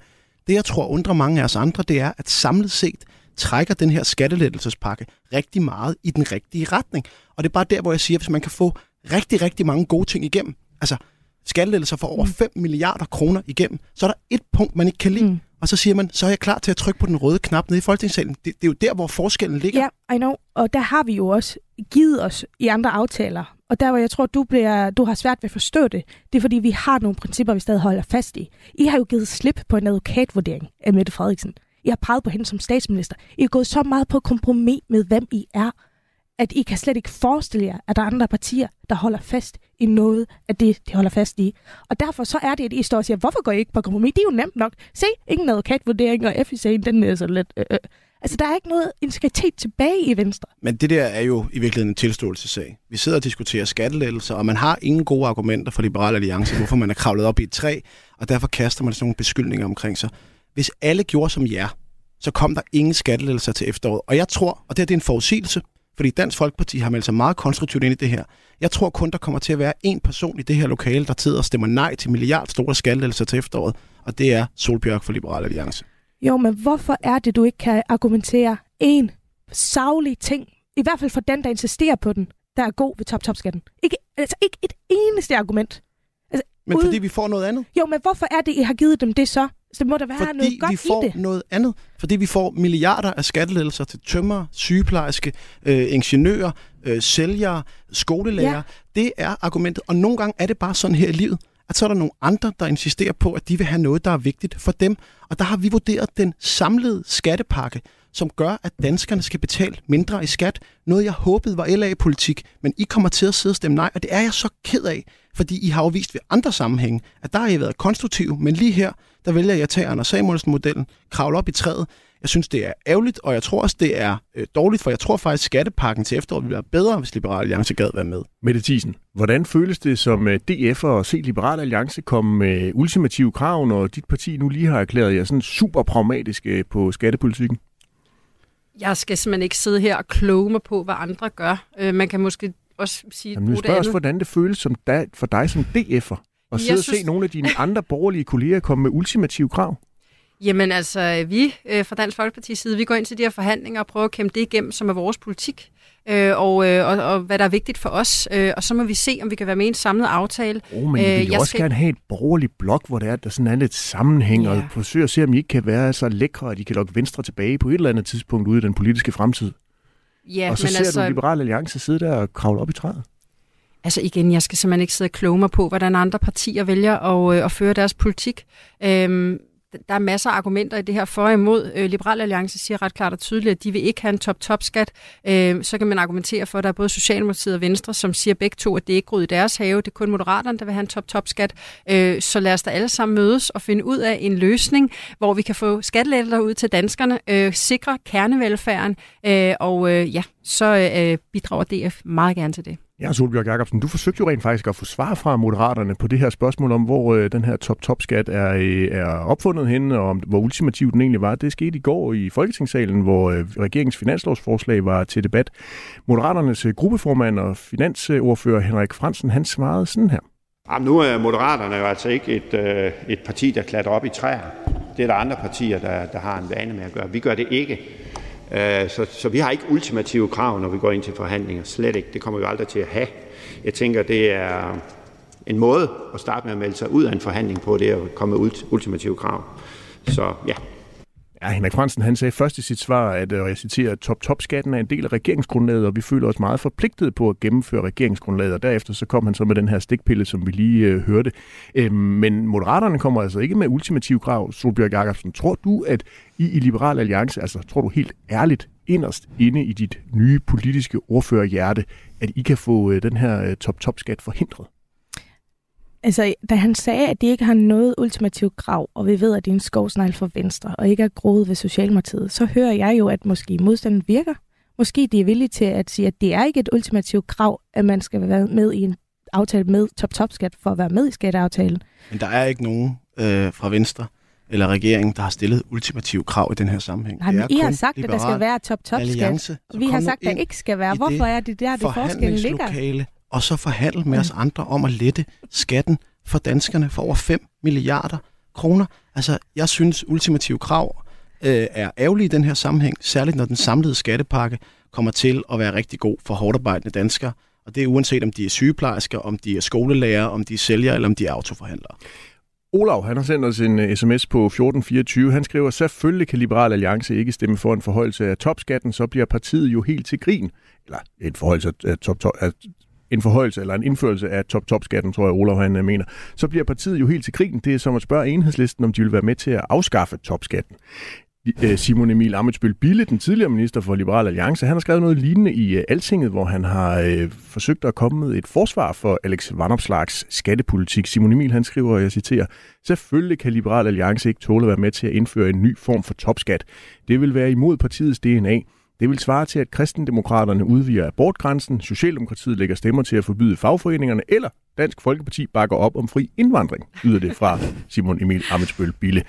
[SPEAKER 4] Det, jeg tror undrer mange af os andre, det er, at samlet set trækker den her skattelettelsespakke rigtig meget i den rigtige retning. Og det er bare der, hvor jeg siger, hvis man kan få rigtig, rigtig mange gode ting igennem, altså skattelettelser for over 5 milliarder kroner igennem, så er der et punkt, man ikke kan lide.
[SPEAKER 8] Mm.
[SPEAKER 4] Og så siger man, så er jeg klar til at trykke på den røde knap nede i Folketingssalen. Det, det er jo der, hvor forskellen ligger.
[SPEAKER 8] Ja, I know. Og der har vi jo også givet os i andre aftaler. Og der, hvor jeg tror, du, bliver, du har svært ved at forstå det, det er, fordi vi har nogle principper, vi stadig holder fast i. I har jo givet slip på en advokatvurdering af Mette Frederiksen. I har peget på hende som statsminister. I har gået så meget på kompromis med, hvem I er, at I kan slet ikke forestille jer, at der er andre partier, der holder fast i noget af det, de holder fast i. Og derfor så er det, at I står og siger, hvorfor går I ikke på kompromis? Det er jo nemt nok. Se, ingen advokatvurdering, og FIC'en, den er så lidt... Øh, øh. Altså, der er ikke noget integritet tilbage i Venstre.
[SPEAKER 4] Men det der er jo i virkeligheden en tilståelsessag. Vi sidder og diskuterer skattelettelser, og man har ingen gode argumenter for Liberal Alliance, hvorfor man er kravlet op i et træ, og derfor kaster man sådan nogle beskyldninger omkring sig. Hvis alle gjorde som jer, så kom der ingen skattelettelser til efteråret. Og jeg tror, og det, her, det er en forudsigelse, fordi Dansk Folkeparti har meldt sig meget konstruktivt ind i det her. Jeg tror kun, der kommer til at være en person i det her lokale, der sidder og stemmer nej til milliard store skattelettelser til efteråret, og det er Solbjørg for Liberal Alliance.
[SPEAKER 8] Jo, men hvorfor er det, du ikke kan argumentere en savlig ting, i hvert fald for den, der insisterer på den, der er god ved top-top-skatten? Ikke, altså ikke et eneste argument.
[SPEAKER 4] Men
[SPEAKER 8] Ude-
[SPEAKER 4] fordi vi får noget andet.
[SPEAKER 8] Jo, men hvorfor er det, I har givet dem det så? Så det må der være
[SPEAKER 4] fordi
[SPEAKER 8] noget godt
[SPEAKER 4] vi får
[SPEAKER 8] i det.
[SPEAKER 4] noget andet. Fordi vi får milliarder af skattelettelser til tømmer, sygeplejerske, øh, ingeniører, øh, sælgere, skolelærer.
[SPEAKER 8] Ja.
[SPEAKER 4] Det er argumentet. Og nogle gange er det bare sådan her i livet, at så er der nogle andre, der insisterer på, at de vil have noget, der er vigtigt for dem. Og der har vi vurderet den samlede skattepakke, som gør, at danskerne skal betale mindre i skat. Noget, jeg håbede var LA-politik, men I kommer til at sidde og stemme nej, og det er jeg så ked af, Fordi I har jo vist ved andre sammenhænge, at der har I været konstruktive, men lige her, der vælger jeg at tage Anders Samuelsen-modellen, kravle op i træet. Jeg synes, det er ærgerligt, og jeg tror også, det er øh, dårligt, for jeg tror faktisk, at skattepakken til efteråret vil være bedre, hvis Liberale Alliance gad være med.
[SPEAKER 3] Mette Thiesen, hvordan føles det som øh, DF at se Liberale Alliance komme med ultimative krav, når dit parti nu lige har erklæret jer sådan super pragmatiske på skattepolitikken?
[SPEAKER 7] Jeg skal simpelthen ikke sidde her og kloge mig på, hvad andre gør. Øh, man kan måske også sige...
[SPEAKER 3] Jamen, nu spørger også, hvordan det føles som da, for dig som DF'er at sidde synes... og se nogle af dine andre borgerlige kolleger komme med ultimative krav.
[SPEAKER 7] Jamen altså, vi øh, fra Dansk Folkeparti's side, vi går ind til de her forhandlinger og prøver at kæmpe det igennem, som er vores politik, øh, og, øh, og, og hvad der er vigtigt for os. Øh, og så må vi se, om vi kan være med i en samlet aftale.
[SPEAKER 3] Oh, men I vil øh, jeg også skal... gerne have et borgerligt blok, hvor der er, der sådan er lidt sammenhæng, ja. og forsøge at se, om I ikke kan være så lækre, at I kan lokke Venstre tilbage på et eller andet tidspunkt ude i den politiske fremtid.
[SPEAKER 7] Ja,
[SPEAKER 3] og så
[SPEAKER 7] men
[SPEAKER 3] ser
[SPEAKER 7] altså...
[SPEAKER 3] du Liberale Alliance sidde der og kravle op i træet.
[SPEAKER 7] Altså igen, jeg skal simpelthen ikke sidde og kloge mig på, hvordan andre partier vælger at, øh, at føre deres politik. Øhm, der er masser af argumenter i det her for og imod. Øh, Liberal Alliance siger ret klart og tydeligt, at de vil ikke have en top-top-skat. Øh, så kan man argumentere for, at der er både Socialdemokratiet og Venstre, som siger begge to, at det ikke er i deres have. Det er kun Moderaterne, der vil have en top-top-skat. Øh, så lad os da alle sammen mødes og finde ud af en løsning, hvor vi kan få skattelettelser ud til danskerne, øh, sikre kernevelfærden, øh, og øh, ja, så øh, bidrager DF meget gerne til det.
[SPEAKER 3] Ja, Solbjørg Jacobsen, du forsøgte jo rent faktisk at få svar fra Moderaterne på det her spørgsmål om, hvor øh, den her top-top-skat er, øh, er opfundet henne, og om, hvor ultimativ den egentlig var. Det skete i går i Folketingssalen, hvor øh, regeringens finanslovsforslag var til debat. Moderaternes øh, gruppeformand og finansordfører Henrik Fransen, han svarede sådan her.
[SPEAKER 10] Jamen, nu er Moderaterne jo altså ikke et, øh, et parti, der klatrer op i træer. Det er der andre partier, der, der har en vane med at gøre. Vi gør det ikke. Øh, så, så vi har ikke ultimative krav, når vi går ind til forhandlinger. Slet ikke. Det kommer vi aldrig til at have. Jeg tænker, det er en måde at starte med at melde sig ud af en forhandling på, det at komme med ultimative krav. Så ja,
[SPEAKER 3] Ja, Henrik Fransen han sagde først i sit svar, at, øh, og jeg citerer, top-top-skatten er en del af regeringsgrundlaget, og vi føler os meget forpligtet på at gennemføre regeringsgrundlaget, og derefter så kom han så med den her stikpille, som vi lige øh, hørte. Øhm, men Moderaterne kommer altså ikke med ultimative krav. Solbjørg Jacobsen, tror du, at I i Liberal Alliance, altså tror du helt ærligt, inderst inde i dit nye politiske ordførerhjerte, at I kan få øh, den her øh, top-top-skat forhindret?
[SPEAKER 8] Altså, da han sagde, at de ikke har noget ultimativt krav, og vi ved, at det er en skovsnegl for Venstre, og ikke er groet ved Socialdemokratiet, så hører jeg jo, at måske modstanden virker. Måske de er villige til at sige, at det er ikke et ultimativt krav, at man skal være med i en aftale med top-top-skat for at være med i skatteaftalen.
[SPEAKER 4] Men der er ikke nogen øh, fra Venstre eller regeringen, der har stillet ultimative krav i den her sammenhæng.
[SPEAKER 8] Nej, men I har sagt, at der skal være top-top-skat. Vi har sagt, at der ikke skal være. Hvorfor er det der, det forskellen ligger?
[SPEAKER 4] Og så forhandle med os andre om at lette skatten for danskerne for over 5 milliarder kroner. Altså, jeg synes, ultimative krav øh, er ærgerlige i den her sammenhæng, særligt når den samlede skattepakke kommer til at være rigtig god for hårdarbejdende danskere. Og det er uanset om de er sygeplejersker, om de er skolelærer, om de er sælgere eller om de er autoforhandlere.
[SPEAKER 3] Olav, han har sendt os en sms øh, på 1424. Han skriver, selvfølgelig kan Liberal Alliance ikke stemme for en forholdelse af topskatten, så bliver partiet jo helt til grin. Eller en forholdelse af, top, top, af en forhøjelse eller en indførelse af top-top-skatten, tror jeg, Olof han øh, mener, så bliver partiet jo helt til krigen. Det er som at spørge enhedslisten, om de vil være med til at afskaffe topskatten. Øh, Simon Emil Amitsbøl Bille, den tidligere minister for Liberal Alliance, han har skrevet noget lignende i øh, Altinget, hvor han har øh, forsøgt at komme med et forsvar for Alex Vanopslags skattepolitik. Simon Emil han skriver, og jeg citerer, Selvfølgelig kan Liberal Alliance ikke tåle at være med til at indføre en ny form for topskat. Det vil være imod partiets DNA. Det vil svare til, at kristendemokraterne udvider abortgrænsen, Socialdemokratiet lægger stemmer til at forbyde fagforeningerne, eller Dansk Folkeparti bakker op om fri indvandring, yder det fra Simon Emil Amitsbøl Bille.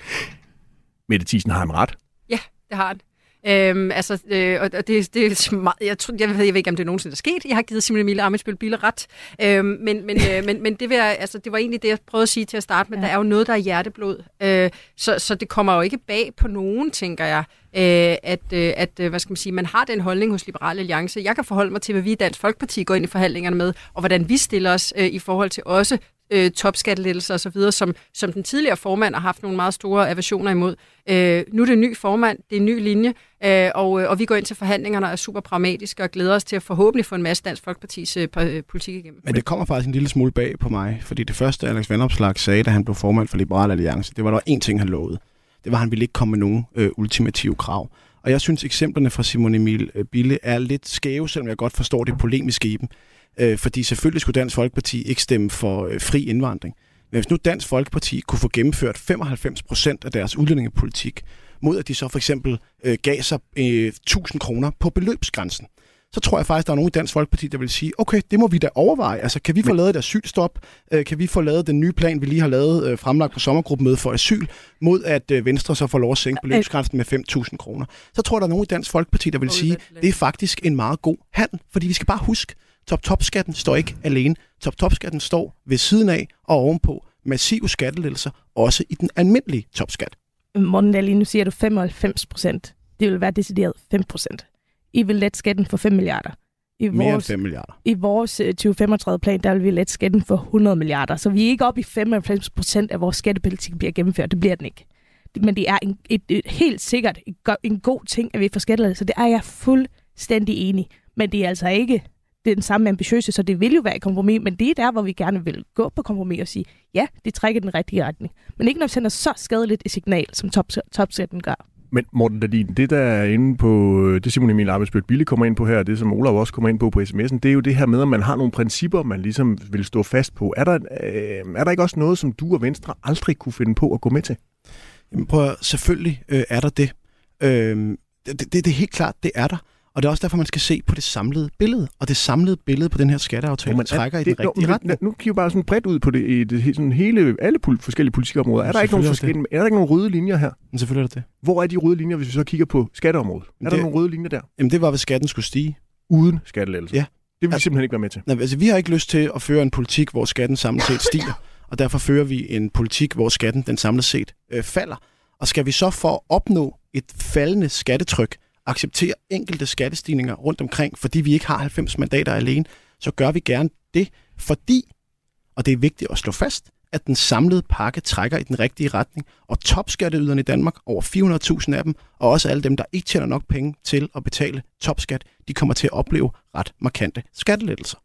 [SPEAKER 3] Mette Thiesen har en ret.
[SPEAKER 7] Ja, det har han. Øhm, altså, øh, og det, det er meget, jeg, tror, jeg, ved, jeg ved ikke, om det nogensinde er sket. Jeg har givet Simon Emil Amitsbøl Bille ret. Øhm, men, men, øh, men, men det, vil jeg, altså, det var egentlig det, jeg prøvede at sige til at starte med. Ja. Der er jo noget, der er hjerteblod. Øh, så, så det kommer jo ikke bag på nogen, tænker jeg, øh, at, øh, at øh, hvad skal man sige, man har den holdning hos Liberale Alliance. Jeg kan forholde mig til, hvad vi i Dansk Folkeparti går ind i forhandlingerne med, og hvordan vi stiller os øh, i forhold til også øh, topskattelettelser osv., som, som den tidligere formand har haft nogle meget store aversioner imod. Øh, nu er det en ny formand, det er en ny linje, øh, og, øh, og vi går ind til forhandlingerne og er super pragmatiske og glæder os til at forhåbentlig få en masse Dansk Folkepartis øh, øh politik igennem.
[SPEAKER 4] Men det kommer faktisk en lille smule bag på mig, fordi det første Alex Vandopslag sagde, da han blev formand for Liberal Alliance, det var der én ting, han lovede. Det var, at han ville ikke komme med nogen øh, ultimative krav. Og jeg synes, eksemplerne fra Simon Emil øh, Bille er lidt skæve, selvom jeg godt forstår det polemiske i dem. Øh, fordi selvfølgelig skulle Dansk Folkeparti ikke stemme for øh, fri indvandring. Men hvis nu Dansk Folkeparti kunne få gennemført 95 procent af deres udlændingepolitik, mod at de så for eksempel øh, gav sig øh, 1000 kroner på beløbsgrænsen, så tror jeg faktisk, der er nogen i Dansk Folkeparti, der vil sige, okay, det må vi da overveje. Altså, kan vi få lavet et asylstop? Øh, kan vi få lavet den nye plan, vi lige har lavet øh, fremlagt på sommergruppemødet for asyl, mod at øh, Venstre så får lov at sænke beløbsgrænsen med 5.000 kroner? Så tror jeg, der er nogen i Dansk Folkeparti, der vil sige, det er faktisk en meget god handel, fordi vi skal bare huske, top-top-skatten står ikke alene. Top-top-skatten står ved siden af og ovenpå massive skattelettelser, også i den almindelige topskat.
[SPEAKER 8] Morten Dahlin, nu siger du 95 procent. Det vil være decideret 5 procent. I vil lette skatten for 5 milliarder. I
[SPEAKER 4] Mere end
[SPEAKER 8] vores,
[SPEAKER 4] 5 milliarder.
[SPEAKER 8] I vores øh, 2035-plan, der vil vi lette skatten for 100 milliarder. Så vi er ikke oppe i 95 procent af vores skattepolitik bliver gennemført. Det bliver den ikke. Men det er en, et, et, helt sikkert en, go- en god ting, at vi får skattelettelser. Det er jeg fuldstændig enig. Men det er altså ikke det er den samme ambitiøse, så det vil jo være et kompromis, men det er der, hvor vi gerne vil gå på kompromis og sige, ja, det trækker den rigtige retning. Men ikke når vi sender så skadeligt et signal, som top, topskatten gør.
[SPEAKER 3] Men Morten Dahlin, det der er inde på, øh, det Simon Emil Arbejdsbøl Bille kommer ind på her, det som Olav også kommer ind på på sms'en, det er jo det her med, at man har nogle principper, man ligesom vil stå fast på. Er der, øh, er der ikke også noget, som du og Venstre aldrig kunne finde på at gå med til?
[SPEAKER 4] Jamen prøv at, selvfølgelig øh, er der det. Øh, det, det. Det er helt klart, det er der. Og det er også derfor, man skal se på det samlede billede. Og det samlede billede på den her skatteaftale
[SPEAKER 3] men
[SPEAKER 4] trækker
[SPEAKER 3] er
[SPEAKER 4] i den
[SPEAKER 3] det-
[SPEAKER 4] rigtige
[SPEAKER 3] men
[SPEAKER 4] retning.
[SPEAKER 3] Nu kigger vi bare sådan bredt ud på det, i det, sådan hele, alle pol- forskellige politikområder. Er der, ikke nogen
[SPEAKER 4] er
[SPEAKER 3] forskellige, er der ikke nogen røde linjer her?
[SPEAKER 4] Men selvfølgelig er det det.
[SPEAKER 3] Hvor er de røde linjer, hvis vi så kigger på skatteområdet? Er der
[SPEAKER 4] Det-
[SPEAKER 3] nogle røde linjer der?
[SPEAKER 4] Jamen det var, hvis skatten skulle stige.
[SPEAKER 3] Uden skattelettelse?
[SPEAKER 4] Ja.
[SPEAKER 3] Det vil vi
[SPEAKER 4] Altså-
[SPEAKER 3] simpelthen ikke være med til.
[SPEAKER 4] Nej, altså, vi har ikke lyst til at føre en politik, hvor skatten samlet set stiger, og derfor fører vi en politik, hvor skatten den samlet set øh, falder. Og skal vi så for at opnå et faldende skattetryk, acceptere enkelte skattestigninger rundt omkring, fordi vi ikke har 90 mandater alene, så gør vi gerne det, fordi, og det er vigtigt at slå fast, at den samlede pakke trækker i den rigtige retning, og topskatteyderne i Danmark, over 400.000 af dem, og også alle dem, der ikke tjener nok penge til at betale topskat, de kommer til at opleve ret markante skattelettelser.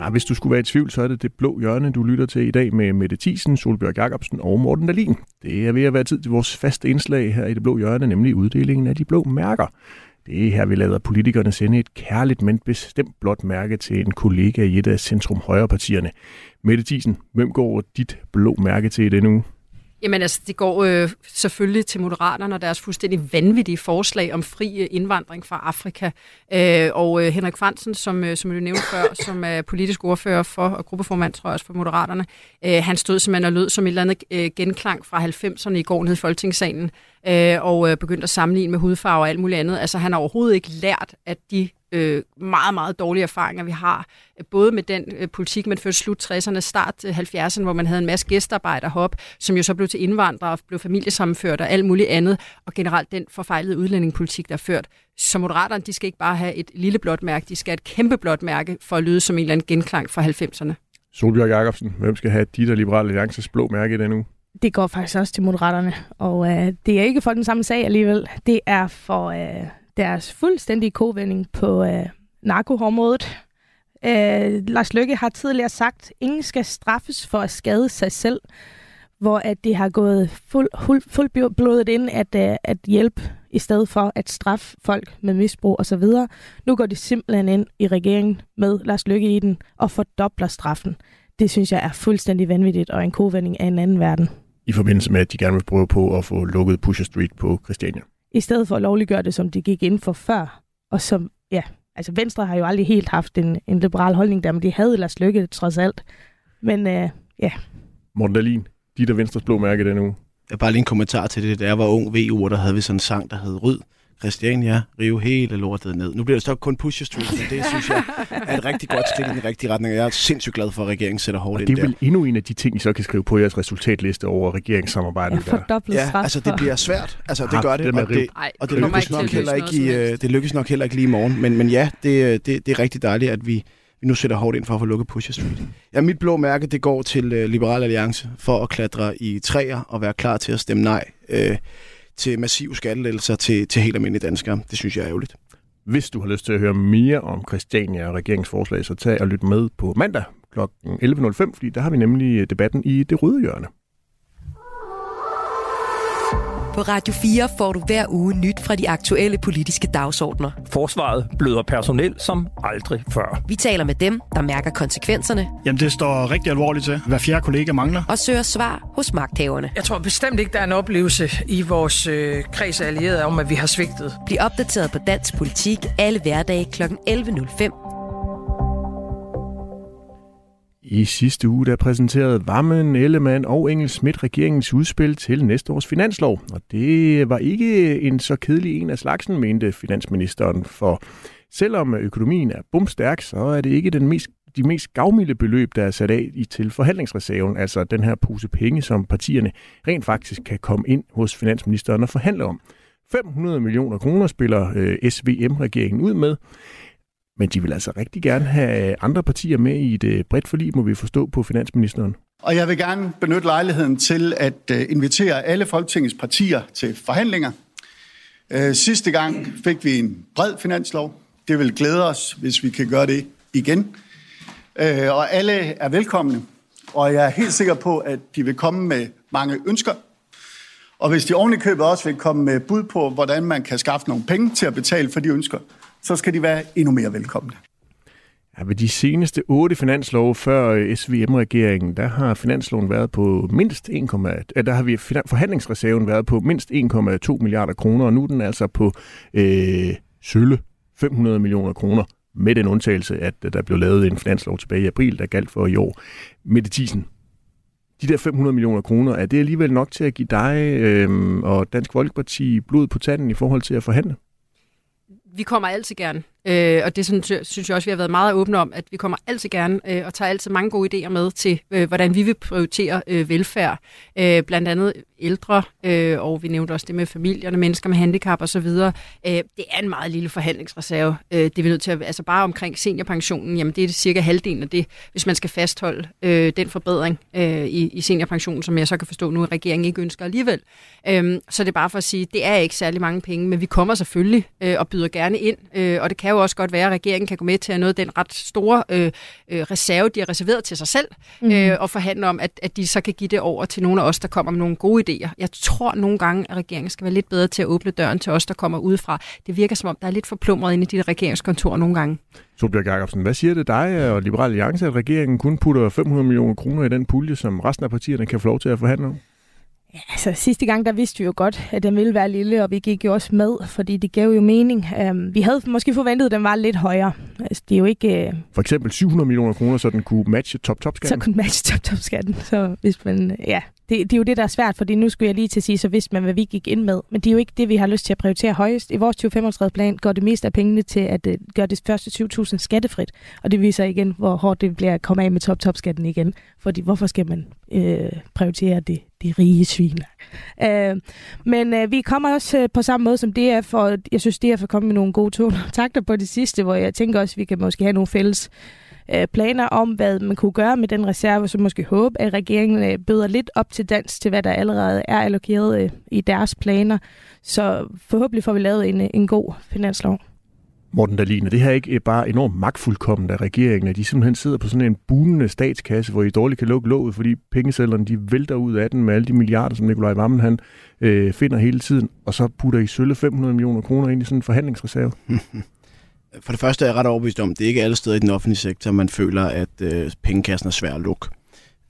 [SPEAKER 3] Ja, hvis du skulle være i tvivl, så er det det blå hjørne, du lytter til i dag med Mette Thiesen, Solbjørg Jacobsen og Morten Dalin. Det er ved at være tid til vores faste indslag her i det blå hjørne, nemlig uddelingen af de blå mærker. Det er her, vi lader politikerne sende et kærligt, men bestemt blåt mærke til en kollega i et af centrum højrepartierne. Mette Thiesen, hvem går dit blå mærke til i denne uge?
[SPEAKER 7] Jamen altså, det går øh, selvfølgelig til Moderaterne og deres fuldstændig vanvittige forslag om fri øh, indvandring fra Afrika. Øh, og øh, Henrik Fransen, som, øh, som du nævnte før, som er politisk ordfører for, og gruppeformand, tror jeg også, for Moderaterne, øh, han stod simpelthen og lød som et eller andet øh, genklang fra 90'erne i går nede i Folketingssalen, øh, og øh, begyndte at sammenligne med hudfarve og alt muligt andet. Altså, han har overhovedet ikke lært, at de øh, meget, meget dårlige erfaringer, vi har, øh, både med den øh, politik, man førte slut 60'erne, start øh, 70'erne, hvor man havde en masse gæstearbejder hop, som jo så blev til indvandrere og blev familiesammenført og alt muligt andet, og generelt den forfejlede udlændingepolitik, der er ført. Så moderaterne, de skal ikke bare have et lille blåt mærke, de skal have et kæmpe blåt mærke for at lyde som en eller anden genklang fra 90'erne.
[SPEAKER 3] Solbjørg Jacobsen, hvem skal have dit og Liberale Alliances blå mærke i denne uge?
[SPEAKER 8] Det går faktisk også til Moderaterne, og øh, det er ikke for den samme sag alligevel. Det er for øh, deres fuldstændige kovending på øh, narkoområdet. Øh, Lars Løkke har tidligere sagt, at ingen skal straffes for at skade sig selv, hvor at det har gået fuld, fuld, fuldblodet ind at, øh, at hjælpe i stedet for at straffe folk med misbrug osv. Nu går de simpelthen ind i regeringen med Lars Løkke i den og fordobler straffen. Det synes jeg er fuldstændig vanvittigt og en kovending af en anden verden.
[SPEAKER 3] I forbindelse med, at de gerne vil prøve på at få lukket Pusher Street på Christiania.
[SPEAKER 8] I stedet for at lovliggøre det, som de gik ind for før. Og som, ja, altså Venstre har jo aldrig helt haft en, en liberal holdning der, men de havde ellers lykke trods alt. Men øh, ja,
[SPEAKER 3] Morten Dahlin, dit og Venstres blå mærke i denne uge.
[SPEAKER 4] Jeg bare lige en kommentar til det. Da jeg var ung VU, der havde vi sådan en sang, der hed Ryd. Christiania, rive hele lortet ned. Nu bliver det så kun Pusher Street, men det synes jeg er et rigtig godt skridt i den rigtige retning, og jeg er sindssygt glad for, at regeringen sætter hårdt ind
[SPEAKER 3] det er
[SPEAKER 4] der.
[SPEAKER 3] vel endnu en af de ting, I så kan skrive på jeres resultatliste over regeringssamarbejdet.
[SPEAKER 8] jeg
[SPEAKER 3] der.
[SPEAKER 4] Ja, altså det bliver svært. Altså det
[SPEAKER 3] Ah,
[SPEAKER 4] gør det, og det, og det lykkes nok heller ikke i, øh, det lykkes nok heller ikke lige i morgen. Men, men ja, det, øh, det, det er rigtig dejligt, at vi, vi nu sætter hårdt ind for at få lukket Pusher Street. Ja, mit blå mærke, det går til øh, Liberal Alliance for at klatre i træer og være klar til at stemme nej øh, til massive skattelettelser til, til helt almindelige danskere. Det synes jeg er ærgerligt.
[SPEAKER 3] Hvis du har lyst til at høre mere om Christiania og regeringsforslag, så tag og lyt med på mandag kl. 11.05, fordi der har vi nemlig debatten i det røde hjørne.
[SPEAKER 2] På Radio 4 får du hver uge nyt fra de aktuelle politiske dagsordner.
[SPEAKER 11] Forsvaret bløder personel som aldrig før.
[SPEAKER 2] Vi taler med dem, der mærker konsekvenserne.
[SPEAKER 12] Jamen, det står rigtig alvorligt til. Hver fjerde kollega mangler.
[SPEAKER 2] Og søger svar hos magthaverne.
[SPEAKER 13] Jeg tror bestemt ikke, der er en oplevelse i vores øh, kreds af allierede om, at vi har svigtet.
[SPEAKER 2] Bliv opdateret på dansk politik alle hverdage kl. 11.05
[SPEAKER 3] i sidste uge der præsenterede Vammen, Ellemann og Engel Schmidt regeringens udspil til næste års finanslov. Og det var ikke en så kedelig en af slagsen, mente finansministeren. For selvom økonomien er bumstærk, så er det ikke den mest de mest gavmilde beløb, der er sat af i til forhandlingsreserven, altså den her pose penge, som partierne rent faktisk kan komme ind hos finansministeren og forhandle om. 500 millioner kroner spiller øh, SVM-regeringen ud med. Men de vil altså rigtig gerne have øh, andre partier med i et øh, bredt forlig, må vi forstå på finansministeren.
[SPEAKER 14] Og jeg vil gerne benytte lejligheden til at øh, invitere alle Folketingets partier til forhandlinger. Sidste gang fik vi en bred finanslov. Det vil glæde os, hvis vi kan gøre det igen. Og alle er velkomne, og jeg er helt sikker på, at de vil komme med mange ønsker. Og hvis de ovenikøbet også vil komme med bud på, hvordan man kan skaffe nogle penge til at betale for de ønsker, så skal de være endnu mere velkomne.
[SPEAKER 3] Ja, ved de seneste otte finanslove før øh, SVM-regeringen, der har finansloven været på mindst 1, øh, der har vi forhandlingsreserven været på mindst 1,2 milliarder kroner, og nu er den altså på øh, sølle 500 millioner kroner, med den undtagelse, at øh, der blev lavet en finanslov tilbage i april, der galt for i år. Mette Thiesen, de der 500 millioner kroner, er det alligevel nok til at give dig øh, og Dansk Folkeparti blod på tanden i forhold til at forhandle?
[SPEAKER 7] Vi kommer altid gerne. Øh, og det synes, synes jeg også, vi har været meget åbne om, at vi kommer altid gerne øh, og tager altid mange gode idéer med til, øh, hvordan vi vil prioritere øh, velfærd. Øh, blandt andet ældre, øh, og vi nævnte også det med familierne, mennesker med handicap osv. Øh, det er en meget lille forhandlingsreserve. Øh, det er vi nødt til at, altså bare omkring seniorpensionen, jamen det er cirka halvdelen af det, hvis man skal fastholde øh, den forbedring øh, i, i seniorpensionen, som jeg så kan forstå nu, at regeringen ikke ønsker alligevel. Øh, så det er bare for at sige, det er ikke særlig mange penge, men vi kommer selvfølgelig øh, og byder gerne ind, øh, og det kan jo også godt være, at regeringen kan gå med til at noget den ret store øh, øh, reserve, de har reserveret til sig selv, mm. øh, og forhandle om, at, at de så kan give det over til nogle af os, der kommer med nogle gode idéer. Jeg tror nogle gange, at regeringen skal være lidt bedre til at åbne døren til os, der kommer udefra. Det virker som om, der er lidt for plumret inde i de regeringskontorer nogle gange.
[SPEAKER 3] Torbjørn Jacobsen, hvad siger det dig og Liberal Alliance, at regeringen kun putter 500 millioner kroner i den pulje, som resten af partierne kan få lov til at forhandle om?
[SPEAKER 8] Ja, altså sidste gang, der vidste vi jo godt, at den ville være lille, og vi gik jo også med, fordi det gav jo mening. Um, vi havde måske forventet, at den var lidt højere. Altså, det er jo ikke... Uh...
[SPEAKER 3] For eksempel 700 millioner kroner, så den kunne matche top-top-skatten?
[SPEAKER 8] Så kunne matche top-top-skatten. Så hvis man, ja, det, det er jo det, der er svært, fordi nu skulle jeg lige til at sige, så vidste man, hvad vi gik ind med. Men det er jo ikke det, vi har lyst til at prioritere højest. I vores 2035-plan går det mest af pengene til at uh, gøre det første 20.000 skattefrit. Og det viser igen, hvor hårdt det bliver at komme af med top-top-skatten igen. Fordi hvorfor skal man uh, prioritere det, de rige svin? Øh, men øh, vi kommer også øh, på samme måde som DF, og jeg synes, DF er kommet med nogle gode toner takter på det sidste, hvor jeg tænker også, at vi kan måske have nogle fælles øh, planer om, hvad man kunne gøre med den reserve, så måske håbe, at regeringen øh, bøder lidt op til dans til, hvad der allerede er allokeret øh, i deres planer. Så forhåbentlig får vi lavet en, øh, en god finanslov.
[SPEAKER 3] Morten Dahlin, er det her ikke eh, bare enormt magtfuldkommen af regeringen, at de simpelthen sidder på sådan en bunende statskasse, hvor I dårligt kan lukke låget, fordi pengesedlerne de vælter ud af den med alle de milliarder, som Nikolaj Vammen han, øh, finder hele tiden, og så putter I sølle 500 millioner kroner ind i sådan en forhandlingsreserve? [LAUGHS]
[SPEAKER 4] For det første er jeg ret overbevist om, at det er ikke alle steder i den offentlige sektor, man føler, at øh, pengekassen er svær at lukke.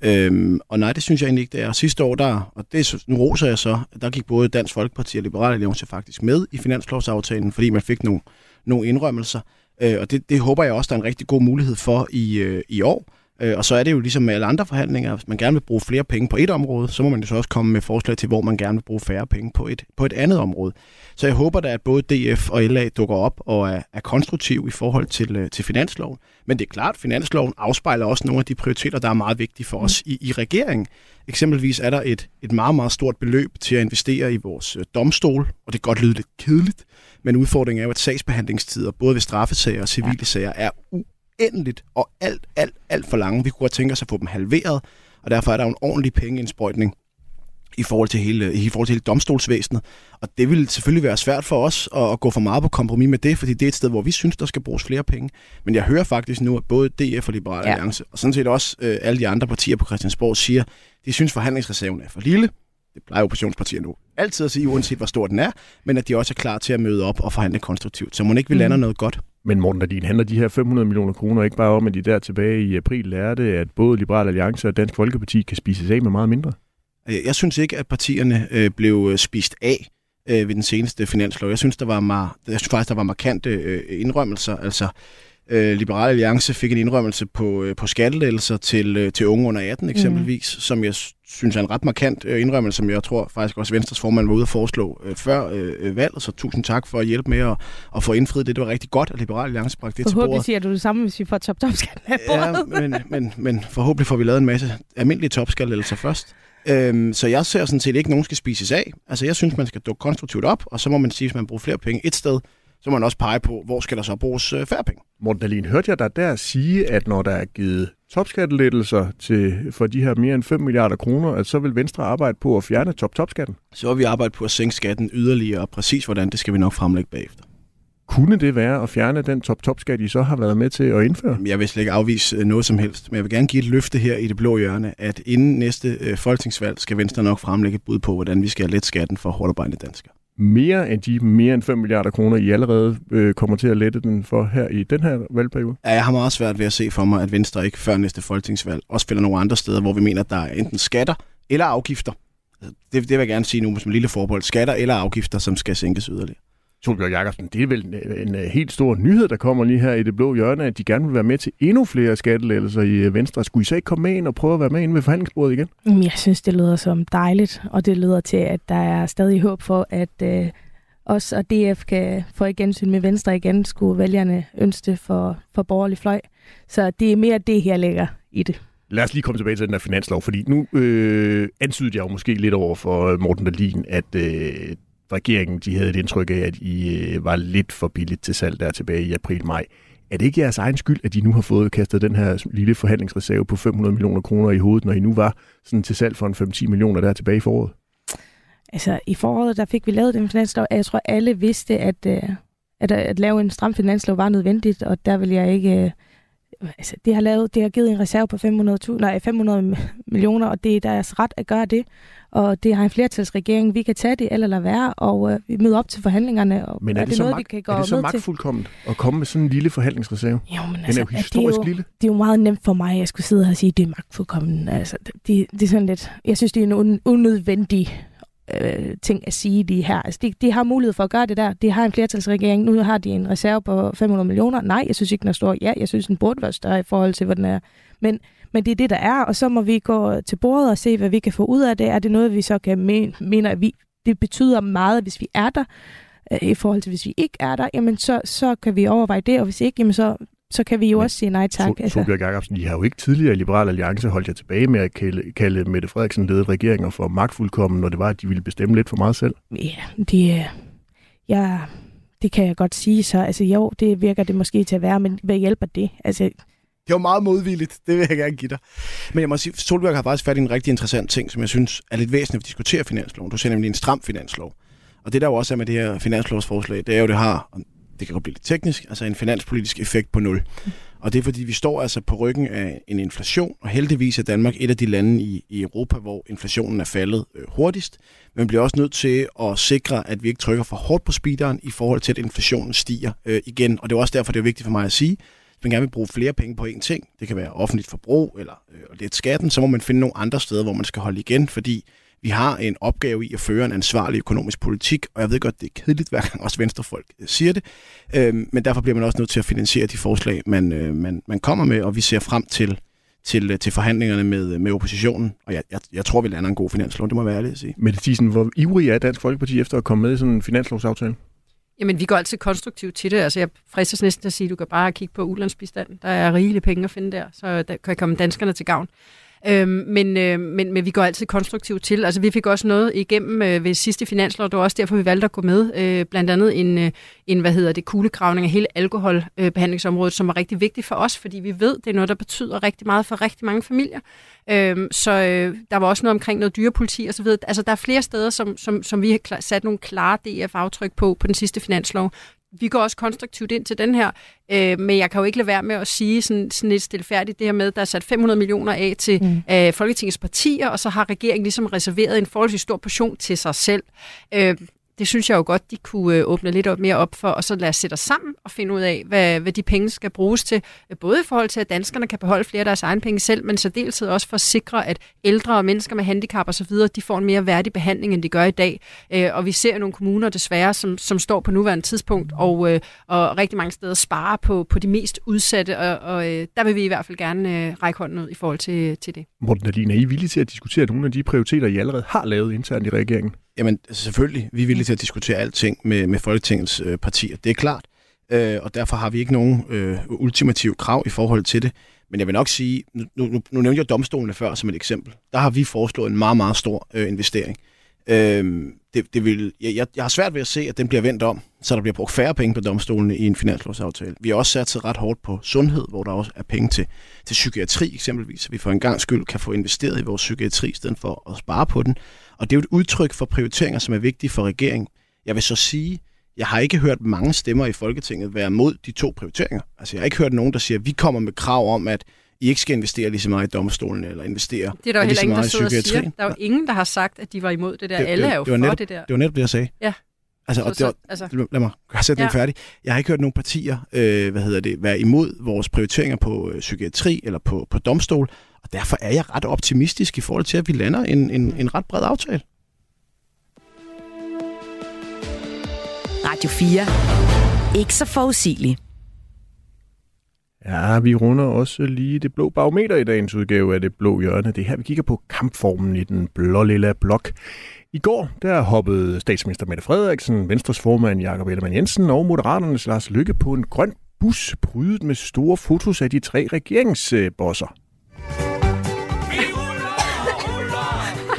[SPEAKER 4] Øhm, og nej, det synes jeg egentlig ikke, det er. Sidste år, der, og det, nu roser jeg så, der gik både Dansk Folkeparti og Liberale Alliance faktisk med i finanslovsaftalen, fordi man fik nogle, nogle indrømmelser. Øh, og det, det håber jeg også, der er en rigtig god mulighed for i, øh, i år. Øh, og så er det jo ligesom med alle andre forhandlinger, hvis man gerne vil bruge flere penge på et område, så må man jo så også komme med forslag til, hvor man gerne vil bruge færre penge på et, på et andet område. Så jeg håber da, at både DF og LA dukker op og er, er konstruktiv i forhold til, øh, til finansloven. Men det er klart, at finansloven afspejler også nogle af de prioriteter, der er meget vigtige for os i, i regeringen. Eksempelvis er der et, et meget, meget stort beløb til at investere i vores øh, domstol, og det kan godt lyde lidt kedeligt, men udfordringen er jo, at sagsbehandlingstider, både ved straffesager og civile sager, er uendeligt og alt, alt, alt for lange. Vi kunne godt tænke os at få dem halveret, og derfor er der en ordentlig pengeindsprøjtning i forhold til hele, i forhold til hele domstolsvæsenet. Og det vil selvfølgelig være svært for os at, at gå for meget på kompromis med det, fordi det er et sted, hvor vi synes, der skal bruges flere penge. Men jeg hører faktisk nu, at både DF og Liberale ja. Alliance, og sådan set også øh, alle de andre partier på Christiansborg, siger, de synes, forhandlingsreserven er for lille. Det plejer oppositionspartier nu altid at sige, uanset hvor stor den er, men at de også er klar til at møde op og forhandle konstruktivt. Så må ikke vi lander
[SPEAKER 3] Mm.
[SPEAKER 4] noget godt.
[SPEAKER 3] Men Morten Dahlin, handler de her 500 millioner kroner ikke bare om, at de der tilbage i april lærte, at både Liberal Alliance og Dansk Folkeparti kan spises af med meget mindre?
[SPEAKER 4] Øh, jeg synes ikke, at partierne øh, blev øh, spist af ved den seneste finanslov. Jeg synes, der var, mar- jeg synes faktisk, der var markante indrømmelser. Altså, øh, Liberale Alliance fik en indrømmelse på, øh, på skattelettelser til, øh, til unge under 18 eksempelvis, mm. som jeg synes er en ret markant øh, indrømmelse, som jeg tror faktisk også Venstres formand var ude at foreslå øh, før øh, valget. Så tusind tak for at hjælpe med at, at få indfriet det. Det var rigtig godt, at Liberale Alliance bragte det til
[SPEAKER 8] Forhåbentlig
[SPEAKER 4] bordet.
[SPEAKER 8] siger du det samme, hvis vi får top top skatten af
[SPEAKER 4] Ja,
[SPEAKER 8] bordet. [LAUGHS]
[SPEAKER 4] men, men, men forhåbentlig får vi lavet en masse almindelige topskattelettelser først. Øhm, så jeg ser sådan set ikke, at nogen skal spises af. Altså jeg synes, man skal dukke konstruktivt op, og så må man sige, hvis man bruger flere penge et sted, så må man også pege på, hvor skal der så bruges øh, færre penge.
[SPEAKER 3] Morten Dahlin, hørte jeg dig der sige, at når der er givet topskattelettelser til, for de her mere end 5 milliarder kroner, at så vil Venstre arbejde på at fjerne top-top-skatten?
[SPEAKER 4] Så vil vi arbejde på at sænke skatten yderligere, og præcis hvordan, det skal vi nok fremlægge bagefter.
[SPEAKER 3] Kunne det være at fjerne den top-top-skat, I så har været med til at indføre?
[SPEAKER 4] Jeg vil slet ikke afvise øh, noget som helst, men jeg vil gerne give et løfte her i det blå hjørne, at inden næste øh, folketingsvalg skal Venstre nok fremlægge et bud på, hvordan vi skal lette skatten for hårdarbejdende danskere.
[SPEAKER 3] Mere end de mere end 5 milliarder kroner, I allerede øh, kommer til at lette den for her i den her valgperiode?
[SPEAKER 4] Ja, jeg har meget svært ved at se for mig, at Venstre ikke før næste folketingsvalg også finder nogle andre steder, hvor vi mener, at der er enten skatter eller afgifter. Altså, det, det vil jeg gerne sige nu som en lille forbehold. Skatter eller afgifter, som skal sænkes yderligere.
[SPEAKER 3] Solbjørg Jacobsen, det er vel en, en, en helt stor nyhed, der kommer lige her i det blå hjørne, at de gerne vil være med til endnu flere skattelettelser i øh, Venstre. Skulle I så ikke komme med ind og prøve at være med ind ved forhandlingsbordet igen?
[SPEAKER 8] Jeg synes, det lyder som dejligt, og det lyder til, at der er stadig håb for, at øh, os og DF kan få igensyn med Venstre igen, skulle vælgerne ønske for, for borgerlig fløj. Så det er mere det her ligger i det.
[SPEAKER 3] Lad os lige komme tilbage til den der finanslov, fordi nu øh, antydede jeg jo måske lidt over for Morten Dahlin, at øh, regeringen de havde et indtryk af, at I øh, var lidt for billigt til salg der tilbage i april-maj. Er det ikke jeres egen skyld, at I nu har fået kastet den her lille forhandlingsreserve på 500 millioner kroner i hovedet, når I nu var sådan til salg for en 5-10 millioner der tilbage i foråret?
[SPEAKER 8] Altså, i foråret, der fik vi lavet den finanslov, og jeg tror, alle vidste, at, øh, at, at lave en stram finanslov var nødvendigt, og der vil jeg ikke... Øh, altså, det har, lavet, det har givet en reserve på 500, nej, 500 millioner, og det er deres ret at gøre det. Og det har en flertalsregering. Vi kan tage det eller lade være, og øh, vi møder op til forhandlingerne. Og
[SPEAKER 3] Men er,
[SPEAKER 8] er
[SPEAKER 3] det,
[SPEAKER 8] det noget,
[SPEAKER 3] mag-
[SPEAKER 8] vi kan gå
[SPEAKER 3] er det så magtfuldkomment at komme med sådan en lille forhandlingsreserve?
[SPEAKER 8] Jo, men
[SPEAKER 3] Den
[SPEAKER 8] altså,
[SPEAKER 3] er jo historisk
[SPEAKER 8] det er jo,
[SPEAKER 3] lille.
[SPEAKER 8] Det er jo meget nemt for mig, at jeg skulle sidde her og sige, at det er magtfuldkommen. Altså, det, det er sådan lidt... Jeg synes, det er en un- unødvendig øh, ting at sige lige her. Altså, de, de har mulighed for at gøre det der. De har en flertalsregering. Nu har de en reserve på 500 millioner. Nej, jeg synes ikke, den er stor. Ja, jeg synes, den burde være større i forhold til, hvad den er. Men, men det er det, der er, og så må vi gå til bordet og se, hvad vi kan få ud af det. Er det noget, vi så kan mene, mener, at vi, det betyder meget, hvis vi er der, øh, i forhold til, hvis vi ikke er der, jamen så, så kan vi overveje det, og hvis ikke, jamen så, så kan vi jo også sige nej tak.
[SPEAKER 3] Altså. Solbjørg Jacobsen, I har jo ikke tidligere i Liberal Alliance holdt jer tilbage med at kalde, kalde Mette Frederiksen ledede regeringer for magtfuldkommen, når det var, at de ville bestemme lidt for meget selv.
[SPEAKER 8] Ja, det, ja, det kan jeg godt sige så. Altså jo, det virker det måske til at være, men hvad hjælper det? Altså,
[SPEAKER 4] det var meget modvilligt, det vil jeg gerne give dig. Men jeg må sige, Solberg har faktisk fat i en rigtig interessant ting, som jeg synes er lidt væsentligt at diskutere finansloven. Du ser nemlig en stram finanslov. Og det der jo også er med det her finanslovsforslag, det er jo, det har, og det kan godt blive lidt teknisk, altså en finanspolitisk effekt på nul. Og det er fordi, vi står altså på ryggen af en inflation, og heldigvis er Danmark et af de lande i, i Europa, hvor inflationen er faldet øh, hurtigst. Men vi bliver også nødt til at sikre, at vi ikke trykker for hårdt på speederen i forhold til, at inflationen stiger øh, igen. Og det er også derfor, det er vigtigt for mig at sige, man gerne vil bruge flere penge på én ting, det kan være offentligt forbrug eller øh, lidt skatten, så må man finde nogle andre steder, hvor man skal holde igen, fordi vi har en opgave i at føre en ansvarlig økonomisk politik, og jeg ved godt, det er kedeligt, hver gang også venstrefolk øh, siger det, øh, men derfor bliver man også nødt til at finansiere de forslag, man, øh, man, man kommer med, og vi ser frem til, til, øh, til forhandlingerne med, øh, med oppositionen, og jeg, jeg, jeg tror, vi lander en god finanslov, det må jeg være ærlig at sige.
[SPEAKER 3] Mette Thiesen, hvor ivrig er Dansk Folkeparti efter at komme med i sådan en finanslovsaftale?
[SPEAKER 7] Jamen, vi går altid konstruktivt til det. Altså, jeg fristes næsten til at sige, at du kan bare kigge på ulandsbistanden. Der er rigelige penge at finde der, så der kan komme danskerne til gavn. Øhm, men, øh, men, men vi går altid konstruktivt til. Altså, vi fik også noget igennem øh, ved sidste finanslov. Det var også derfor, vi valgte at gå med. Øh, blandt andet en, øh, en, hvad hedder det, kuglegravning af hele alkoholbehandlingsområdet, som var rigtig vigtigt for os, fordi vi ved, det er noget, der betyder rigtig meget for rigtig mange familier. Øh, så øh, der var også noget omkring noget dyrepoliti og så. Altså, der er flere steder, som, som, som vi har sat nogle klare DF-aftryk på på den sidste finanslov vi går også konstruktivt ind til den her, øh, men jeg kan jo ikke lade være med at sige sådan, sådan lidt stilfærdigt det her med, at der er sat 500 millioner af til mm. øh, Folketingets partier, og så har regeringen ligesom reserveret en forholdsvis stor portion til sig selv. Øh, det synes jeg jo godt, de kunne øh, åbne lidt op, mere op for, og så lad os sætte os sammen og finde ud af, hvad, hvad de penge skal bruges til. Både i forhold til, at danskerne kan beholde flere af deres egne penge selv, men så dels også for at sikre, at ældre og mennesker med handicap osv., de får en mere værdig behandling, end de gør i dag. Øh, og vi ser nogle kommuner desværre, som, som står på nuværende tidspunkt, og, øh, og rigtig mange steder sparer på, på de mest udsatte, og, og der vil vi i hvert fald gerne række hånden ud i forhold til, til det.
[SPEAKER 3] Morten Dahlin, er I villige til at diskutere nogle af de prioriteter, I allerede har lavet internt i regeringen?
[SPEAKER 4] Jamen selvfølgelig, vi er villige til at diskutere alting med, med Folketingets øh, partier, det er klart. Øh, og derfor har vi ikke nogen øh, ultimative krav i forhold til det. Men jeg vil nok sige, nu, nu, nu nævnte jeg domstolene før som et eksempel. Der har vi foreslået en meget, meget stor øh, investering. Øh, det, det vil, jeg, jeg har svært ved at se, at den bliver vendt om, så der bliver brugt færre penge på domstolene i en finanslovsaftale. Vi har også sat sig ret hårdt på sundhed, hvor der også er penge til, til psykiatri eksempelvis, så vi for en gang skyld kan få investeret i vores psykiatri, i stedet for at spare på den. Og det er jo et udtryk for prioriteringer, som er vigtige for regeringen. Jeg vil så sige, jeg har ikke hørt mange stemmer i Folketinget være mod de to prioriteringer. Altså jeg har ikke hørt nogen, der siger, at vi kommer med krav om, at i ikke skal investere lige så meget i domstolen, eller investere
[SPEAKER 7] Det er der jo
[SPEAKER 4] heller
[SPEAKER 7] ingen, der sidder og siger. Der er jo ingen, der har sagt, at de var imod det der. Det, Alle det, er jo det for
[SPEAKER 4] netop,
[SPEAKER 7] det der.
[SPEAKER 4] Det var netop det, jeg sagde.
[SPEAKER 7] Ja.
[SPEAKER 4] Altså, og
[SPEAKER 7] Så-
[SPEAKER 4] det var,
[SPEAKER 7] altså-
[SPEAKER 4] lad mig sætte ja. Den færdig. Jeg har ikke hørt nogen partier øh, hvad hedder det, være imod vores prioriteringer på øh, psykiatri eller på, på domstol, og derfor er jeg ret optimistisk i forhold til, at vi lander en, en, en ret bred aftale.
[SPEAKER 2] Radio 4. Ikke så forudsigelig.
[SPEAKER 3] Ja, vi runder også lige det blå barometer i dagens udgave af det blå hjørne. Det er her, vi kigger på kampformen i den blå lille blok. I går der hoppede statsminister Mette Frederiksen, Venstres formand Jakob Ellemann Jensen og Moderaternes Lars Lykke på en grøn bus prydet med store fotos af de tre regeringsbosser.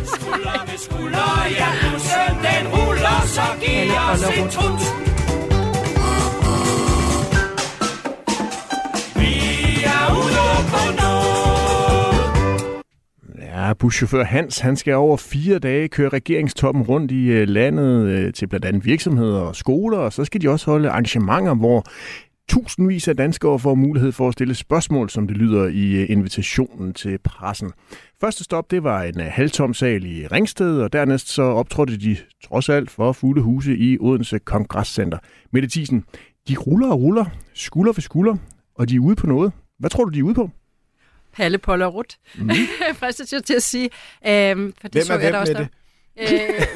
[SPEAKER 15] Skulder ved skulder, ja, bussen den ruller, så giv os.
[SPEAKER 3] Ja, buschauffør Hans, han skal over fire dage køre regeringstoppen rundt i øh, landet øh, til blandt andet virksomheder og skoler, og så skal de også holde arrangementer, hvor tusindvis af danskere får mulighed for at stille spørgsmål, som det lyder i øh, invitationen til pressen. Første stop, det var en halvtom sal i Ringsted, og dernæst så optrådte de trods alt for fulde huse i Odense Kongresscenter. Mette Thiesen, de ruller og ruller, skulder for skulder, og de er ude på noget. Hvad tror du, de er ude på?
[SPEAKER 7] Palle, Polle og Rut. Mm. [LAUGHS] Fristet jeg til at sige. Øhm, for det
[SPEAKER 4] Hvem
[SPEAKER 7] så
[SPEAKER 4] er
[SPEAKER 7] jeg
[SPEAKER 4] hvem
[SPEAKER 7] også der. Øh,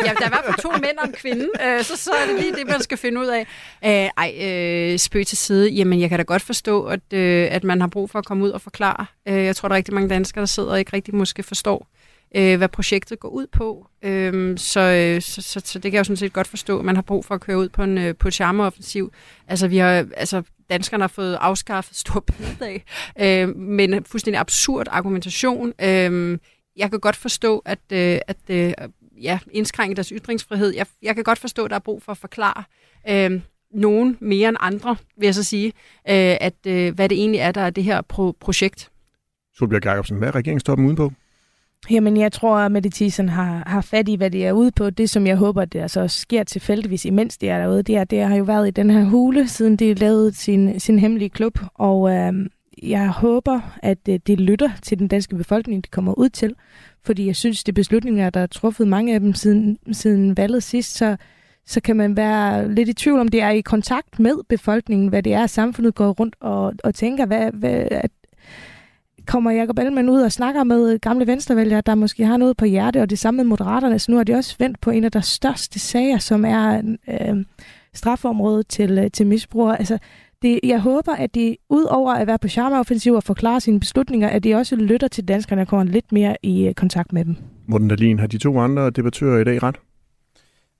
[SPEAKER 7] ja, der er fald to mænd og en kvinde, øh, så, så er det lige det, man skal finde ud af. Øh, ej, øh, spøg til side. Jamen, jeg kan da godt forstå, at, øh, at man har brug for at komme ud og forklare. Øh, jeg tror, der er rigtig mange danskere, der sidder og ikke rigtig måske forstår, øh, hvad projektet går ud på. Øh, så, så, så, så det kan jeg jo sådan set godt forstå, at man har brug for at køre ud på en, øh, på et charmeoffensiv. Altså, vi har, altså, danskerne har fået afskaffet stor bededag, øh, men fuldstændig absurd argumentation. Øh, jeg kan godt forstå, at, øh, at øh, ja, indskrænke deres ytringsfrihed. Jeg, jeg kan godt forstå, at der er brug for at forklare øh, nogen mere end andre, vil jeg så sige, øh, at øh, hvad det egentlig er, der er det her pro- projekt.
[SPEAKER 3] Solbjerg Jacobsen, hvad er regeringstoppen udenpå?
[SPEAKER 8] Jamen, jeg tror, at Mette Thiesen har, har fat i, hvad det er ude på. Det, som jeg håber, det altså sker tilfældigvis, imens det er derude, det, er, det har jo været i den her hule, siden de lavede sin, sin hemmelige klub. Og øh, jeg håber, at øh, det lytter til den danske befolkning, de kommer ud til. Fordi jeg synes, det er beslutninger, der er truffet mange af dem siden, siden valget sidst, så, så kan man være lidt i tvivl om, det er i kontakt med befolkningen, hvad det er, samfundet går rundt og, og tænker, hvad, hvad, at kommer Jacob Ellemann ud og snakker med gamle venstrevælgere, der måske har noget på hjerte, og det samme med moderaterne, så nu har de også vendt på en af de største sager, som er øh, strafområdet til, øh, til misbrugere. Altså, det, jeg håber, at de ud over at være på charmeoffensiv og forklare sine beslutninger, at de også lytter til danskerne og kommer lidt mere i øh, kontakt med dem.
[SPEAKER 3] Morten Dahlin, har de to andre debattører i dag ret?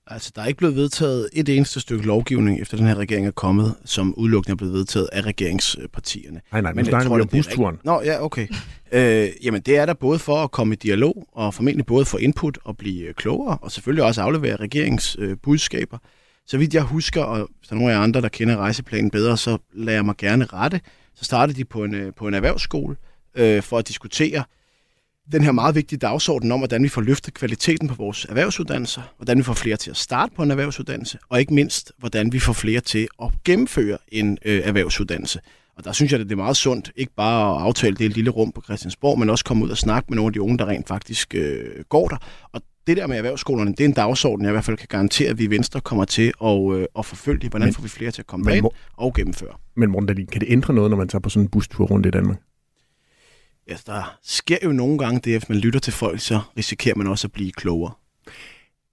[SPEAKER 4] Altså, der er ikke blevet vedtaget et eneste stykke lovgivning, efter den her regering er kommet, som udelukkende er blevet vedtaget af regeringspartierne.
[SPEAKER 3] Nej, nej, nu
[SPEAKER 4] jeg
[SPEAKER 3] snakker vi om
[SPEAKER 4] er
[SPEAKER 3] busturen.
[SPEAKER 4] rigtigt. Nå, ja, okay. [LAUGHS] øh, jamen, det er der både for at komme i dialog, og formentlig både for input og blive øh, klogere, og selvfølgelig også aflevere regeringsbudskaber. Øh, budskaber. så vidt jeg husker, og hvis der er nogen af jer andre, der kender rejseplanen bedre, så lader jeg mig gerne rette. Så startede de på en, øh, på en erhvervsskole øh, for at diskutere den her meget vigtige dagsorden om, hvordan vi får løftet kvaliteten på vores erhvervsuddannelser, hvordan vi får flere til at starte på en erhvervsuddannelse, og ikke mindst, hvordan vi får flere til at gennemføre en øh, erhvervsuddannelse. Og der synes jeg, at det er meget sundt, ikke bare at aftale det lille rum på Christiansborg, men også komme ud og snakke med nogle af de unge, der rent faktisk øh, går der. Og det der med erhvervsskolerne, det er en dagsorden, jeg i hvert fald kan garantere, at vi i Venstre kommer til at, øh, at forfølge. Hvordan men, får vi flere til at komme men, ind og gennemføre?
[SPEAKER 3] Men Morten Dahlin, kan det ændre noget, når man tager på sådan en bustur rundt i Danmark?
[SPEAKER 4] Ja, der sker jo nogle gange det, at man lytter til folk, så risikerer man også at blive klogere.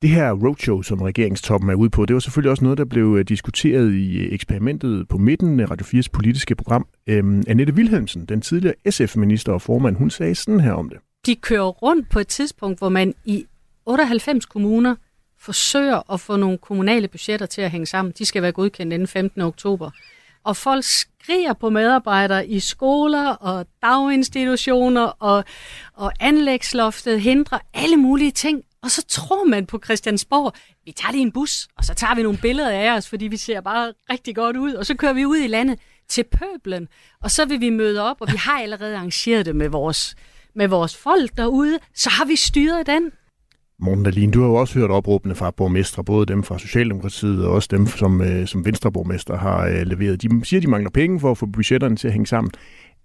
[SPEAKER 3] Det her roadshow, som regeringstoppen er ude på, det var selvfølgelig også noget, der blev øh, diskuteret i øh, eksperimentet på midten af Radio 4's politiske program. Øhm, Annette Wilhelmsen, den tidligere SF-minister og formand, hun sagde sådan her om det.
[SPEAKER 7] De kører rundt på et tidspunkt, hvor man i 98 kommuner forsøger at få nogle kommunale budgetter til at hænge sammen. De skal være godkendt inden 15. oktober. Og folk skriger på medarbejdere i skoler og daginstitutioner og, og anlægsloftet hindrer alle mulige ting. Og så tror man på Christiansborg, vi tager lige en bus, og så tager vi nogle billeder af os, fordi vi ser bare rigtig godt ud, og så kører vi ud i landet til pøblen, og så vil vi møde op, og vi har allerede arrangeret det med vores, med vores folk derude, så har vi styret den.
[SPEAKER 3] Morten Dahlin, du har jo også hørt opråbene fra borgmestre, både dem fra Socialdemokratiet og også dem, som, øh, som Venstreborgmester har øh, leveret. De siger, de mangler penge for at få budgetterne til at hænge sammen.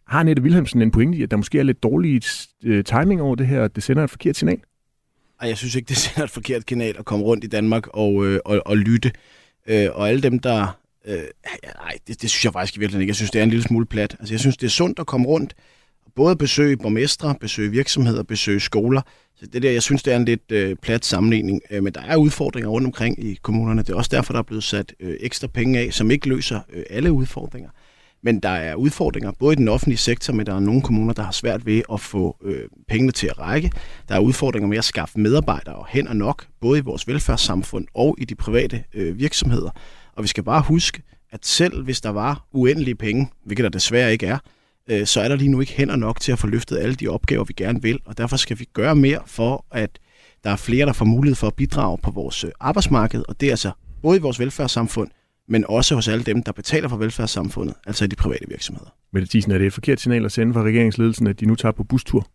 [SPEAKER 3] Har Nette Wilhelmsen en pointe i, at der måske er lidt dårlig øh, timing over det her, at det sender et forkert signal?
[SPEAKER 4] Ej, jeg synes ikke, det [LAUGHS] sender et forkert kanal at komme rundt i Danmark og, øh, og, og lytte. Øh, og alle dem, der... Øh, nej, det, det synes jeg faktisk i virkeligheden ikke. Jeg synes, det er en lille smule plat. Altså, jeg synes, det er sundt at komme rundt, både besøge borgmestre, besøge virksomheder, besøge skoler. Så det der, jeg synes, det er en lidt øh, plat sammenligning. Øh, men der er udfordringer rundt omkring i kommunerne. Det er også derfor, der er blevet sat øh, ekstra penge af, som ikke løser øh, alle udfordringer. Men der er udfordringer både i den offentlige sektor, men der er nogle kommuner, der har svært ved at få øh, pengene til at række. Der er udfordringer med at skaffe medarbejdere og hænder nok, både i vores velfærdssamfund og i de private øh, virksomheder. Og vi skal bare huske, at selv hvis der var uendelige penge, hvilket der desværre ikke er, øh, så er der lige nu ikke hænder nok til at få løftet alle de opgaver, vi gerne vil. Og derfor skal vi gøre mere for, at der er flere, der får mulighed for at bidrage på vores øh, arbejdsmarked. Og det er altså både i vores velfærdssamfund, men også hos alle dem, der betaler for velfærdssamfundet, altså i de private virksomheder.
[SPEAKER 3] Mette Thiesen, er det et forkert signal at sende fra regeringsledelsen, at de nu tager på bustur?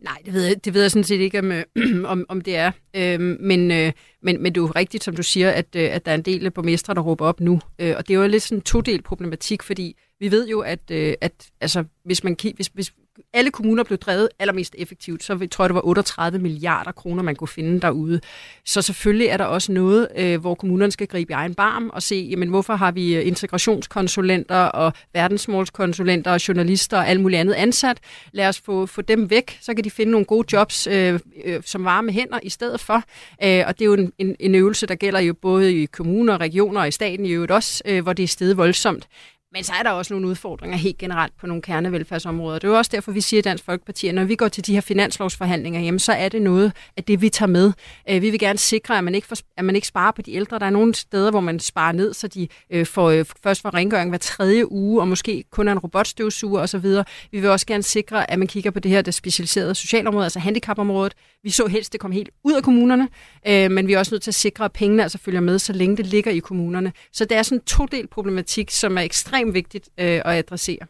[SPEAKER 7] Nej, det ved jeg, det ved jeg sådan set ikke, om, øh, [CLEARS THROAT] om, om det er. Øhm, men, øh, men, men det er jo rigtigt, som du siger, at, øh, at der er en del af borgmestre, der råber op nu. Øh, og det er jo lidt sådan en todel problematik, fordi vi ved jo, at, øh, at altså, hvis, man, hvis, hvis alle kommuner blev drevet allermest effektivt, så tror jeg, det var 38 milliarder kroner, man kunne finde derude. Så selvfølgelig er der også noget, øh, hvor kommunerne skal gribe i egen barm og se, jamen, hvorfor har vi øh, integrationskonsulenter og verdensmålskonsulenter og journalister og alt muligt andet ansat. Lad os få, få dem væk, så kan de finde nogle gode jobs øh, øh, som varme hænder i stedet for. Øh, og det er jo en, en, en øvelse, der gælder jo både i kommuner, regioner og i staten i øvrigt også, øh, hvor det er stedet voldsomt. Men så er der også nogle udfordringer helt generelt på nogle kernevelfærdsområder. Det er jo også derfor, vi siger i Dansk Folkeparti, at når vi går til de her finanslovsforhandlinger, hjem, så er det noget af det, vi tager med. Øh, vi vil gerne sikre, at man, ikke får, at man ikke sparer på de ældre. Der er nogle steder, hvor man sparer ned, så de øh, får, øh, først får rengøring hver tredje uge, og måske kun er en robotstøvsuger osv. Vi vil også gerne sikre, at man kigger på det her det specialiserede socialområde, altså handicapområdet. Vi så helst, det kom helt ud af kommunerne, men vi er også nødt til at sikre, at pengene altså følger med, så længe det ligger i kommunerne. Så det er sådan en todel problematik, som er ekstremt ekstremt vigtigt øh, at adressere.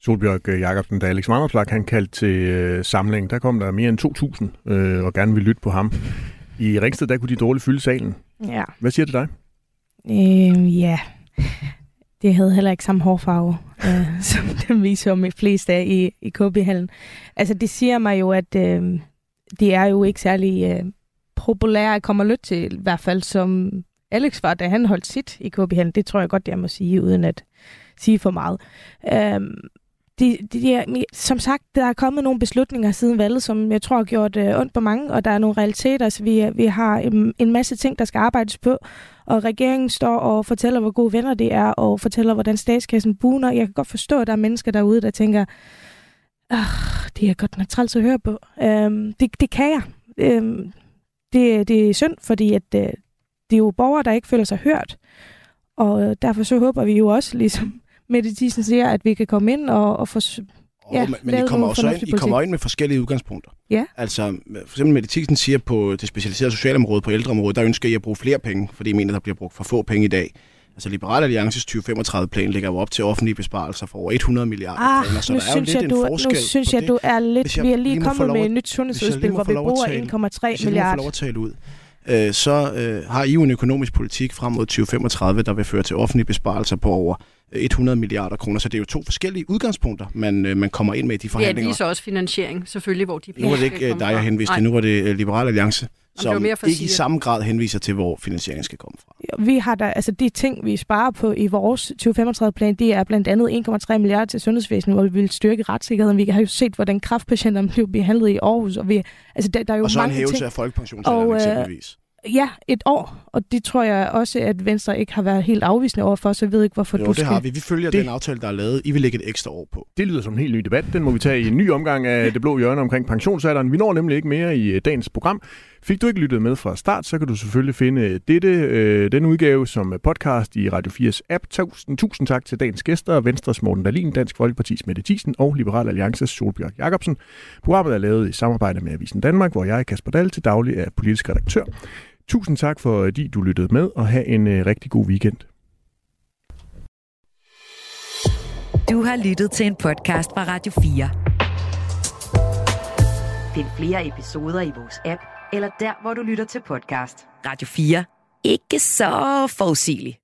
[SPEAKER 3] Solbjørg øh, Jacobsen, da Alex Vanderslag han kaldte til øh, samling, der kom der mere end 2.000 øh, og gerne ville lytte på ham. I Ringsted, der kunne de dårligt fylde salen.
[SPEAKER 8] Ja.
[SPEAKER 3] Hvad siger det dig?
[SPEAKER 8] Øh, ja, det havde heller ikke samme hårfarve, øh, [LAUGHS] som dem vi så med flest af i, i KB-hallen. Altså, det siger mig jo, at øh, det er jo ikke særlig øh, populære at komme og lytte til, i hvert fald som Alex var, da han holdt sit i KB Hallen. Det tror jeg godt, jeg må sige, uden at sige for meget. Øhm, det, det, det som sagt, der er kommet nogle beslutninger siden valget, som jeg tror har gjort øh, ondt på mange, og der er nogle realiteter, så vi, vi har en, en masse ting, der skal arbejdes på, og regeringen står og fortæller, hvor gode venner det er, og fortæller, hvordan statskassen buner. Jeg kan godt forstå, at der er mennesker derude, der tænker, det er godt nok træls at høre på. Øhm, det, det kan jeg. Øhm, det, det er synd, fordi at, øh, det er jo borgere, der ikke føler sig hørt. Og øh, derfor så håber vi jo også, ligesom Mette Thyssen siger, at vi kan komme ind og, og få
[SPEAKER 4] Ja, oh, men, I kommer også ind, I kommer ind med forskellige udgangspunkter.
[SPEAKER 8] Ja.
[SPEAKER 4] Altså, for eksempel Mette Thyssen siger på det specialiserede socialområde på ældreområdet, der ønsker I at bruge flere penge, fordi I mener, der bliver brugt for få penge i dag. Altså Liberal Alliances 2035-plan ligger jo op til offentlige besparelser for over 100 milliarder
[SPEAKER 8] Ah,
[SPEAKER 4] kroner, så der er jo lidt
[SPEAKER 8] jeg,
[SPEAKER 4] en
[SPEAKER 8] du,
[SPEAKER 4] forskel
[SPEAKER 8] nu synes jeg, du er lidt...
[SPEAKER 4] Jeg
[SPEAKER 8] Vi er lige
[SPEAKER 4] lige
[SPEAKER 8] kommet
[SPEAKER 4] lov
[SPEAKER 8] med et nyt sundhedsudspil, hvor vi bruger
[SPEAKER 4] tale-
[SPEAKER 8] 1,3
[SPEAKER 4] Hvis jeg lige
[SPEAKER 8] milliarder.
[SPEAKER 4] ud, øh, så øh, har I jo en økonomisk politik frem mod 2035, der vil føre til offentlige besparelser på over 100 milliarder kroner. Så det er jo to forskellige udgangspunkter, man, øh, man kommer ind med i de
[SPEAKER 7] Det
[SPEAKER 4] forhandlinger.
[SPEAKER 7] viser også finansiering, selvfølgelig, hvor de
[SPEAKER 4] Nu var det ikke øh, dig, jeg henviste til. Nu var det øh, Liberal Alliance, som
[SPEAKER 7] mere for at
[SPEAKER 4] ikke i samme grad henviser til, hvor finansieringen skal komme fra.
[SPEAKER 8] Vi har der, altså de ting, vi sparer på i vores 2035-plan, det er blandt andet 1,3 milliarder til sundhedsvæsenet, hvor vi vil styrke retssikkerheden. Vi har jo set, hvordan kraftpatienter blev behandlet i Aarhus, og vi, altså der, der er jo
[SPEAKER 4] Og så en
[SPEAKER 8] mange
[SPEAKER 4] hævelse
[SPEAKER 8] ting.
[SPEAKER 4] af folkepensionsalderen
[SPEAKER 8] Og, øh,
[SPEAKER 4] eksempelvis.
[SPEAKER 8] Ja, et år, og det tror jeg også, at Venstre ikke har været helt afvisende overfor, så jeg ved ikke, hvorfor
[SPEAKER 4] Jo,
[SPEAKER 8] du
[SPEAKER 4] det
[SPEAKER 8] skal...
[SPEAKER 4] har vi. Vi følger
[SPEAKER 3] Det-
[SPEAKER 4] den aftale, der er lavet. I vil lægge et ekstra år på.
[SPEAKER 3] Det lyder som en helt ny debat. Den må vi tage i en ny omgang af Det Blå Hjørne omkring pensionsalderen. Vi når nemlig ikke mere i øh, dagens program. Fik du ikke lyttet med fra start, så kan du selvfølgelig finde dette, øh, den udgave som podcast i Radio 4's app. Tusind, tusind tak til dagens gæster, Venstres Morten Dahlin, Dansk Folkepartis Mette Thiesen og Liberal Alliances Solbjørg Jacobsen. Programmet er lavet i samarbejde med Avisen Danmark, hvor jeg, Kasper Dahl, til daglig er politisk redaktør. Tusind tak, fordi du lyttede med, og have en øh, rigtig god weekend.
[SPEAKER 2] Du har lyttet til en podcast fra Radio 4.
[SPEAKER 16] Find flere episoder i vores app, eller der, hvor du lytter til podcast.
[SPEAKER 2] Radio 4. Ikke så forudsigeligt.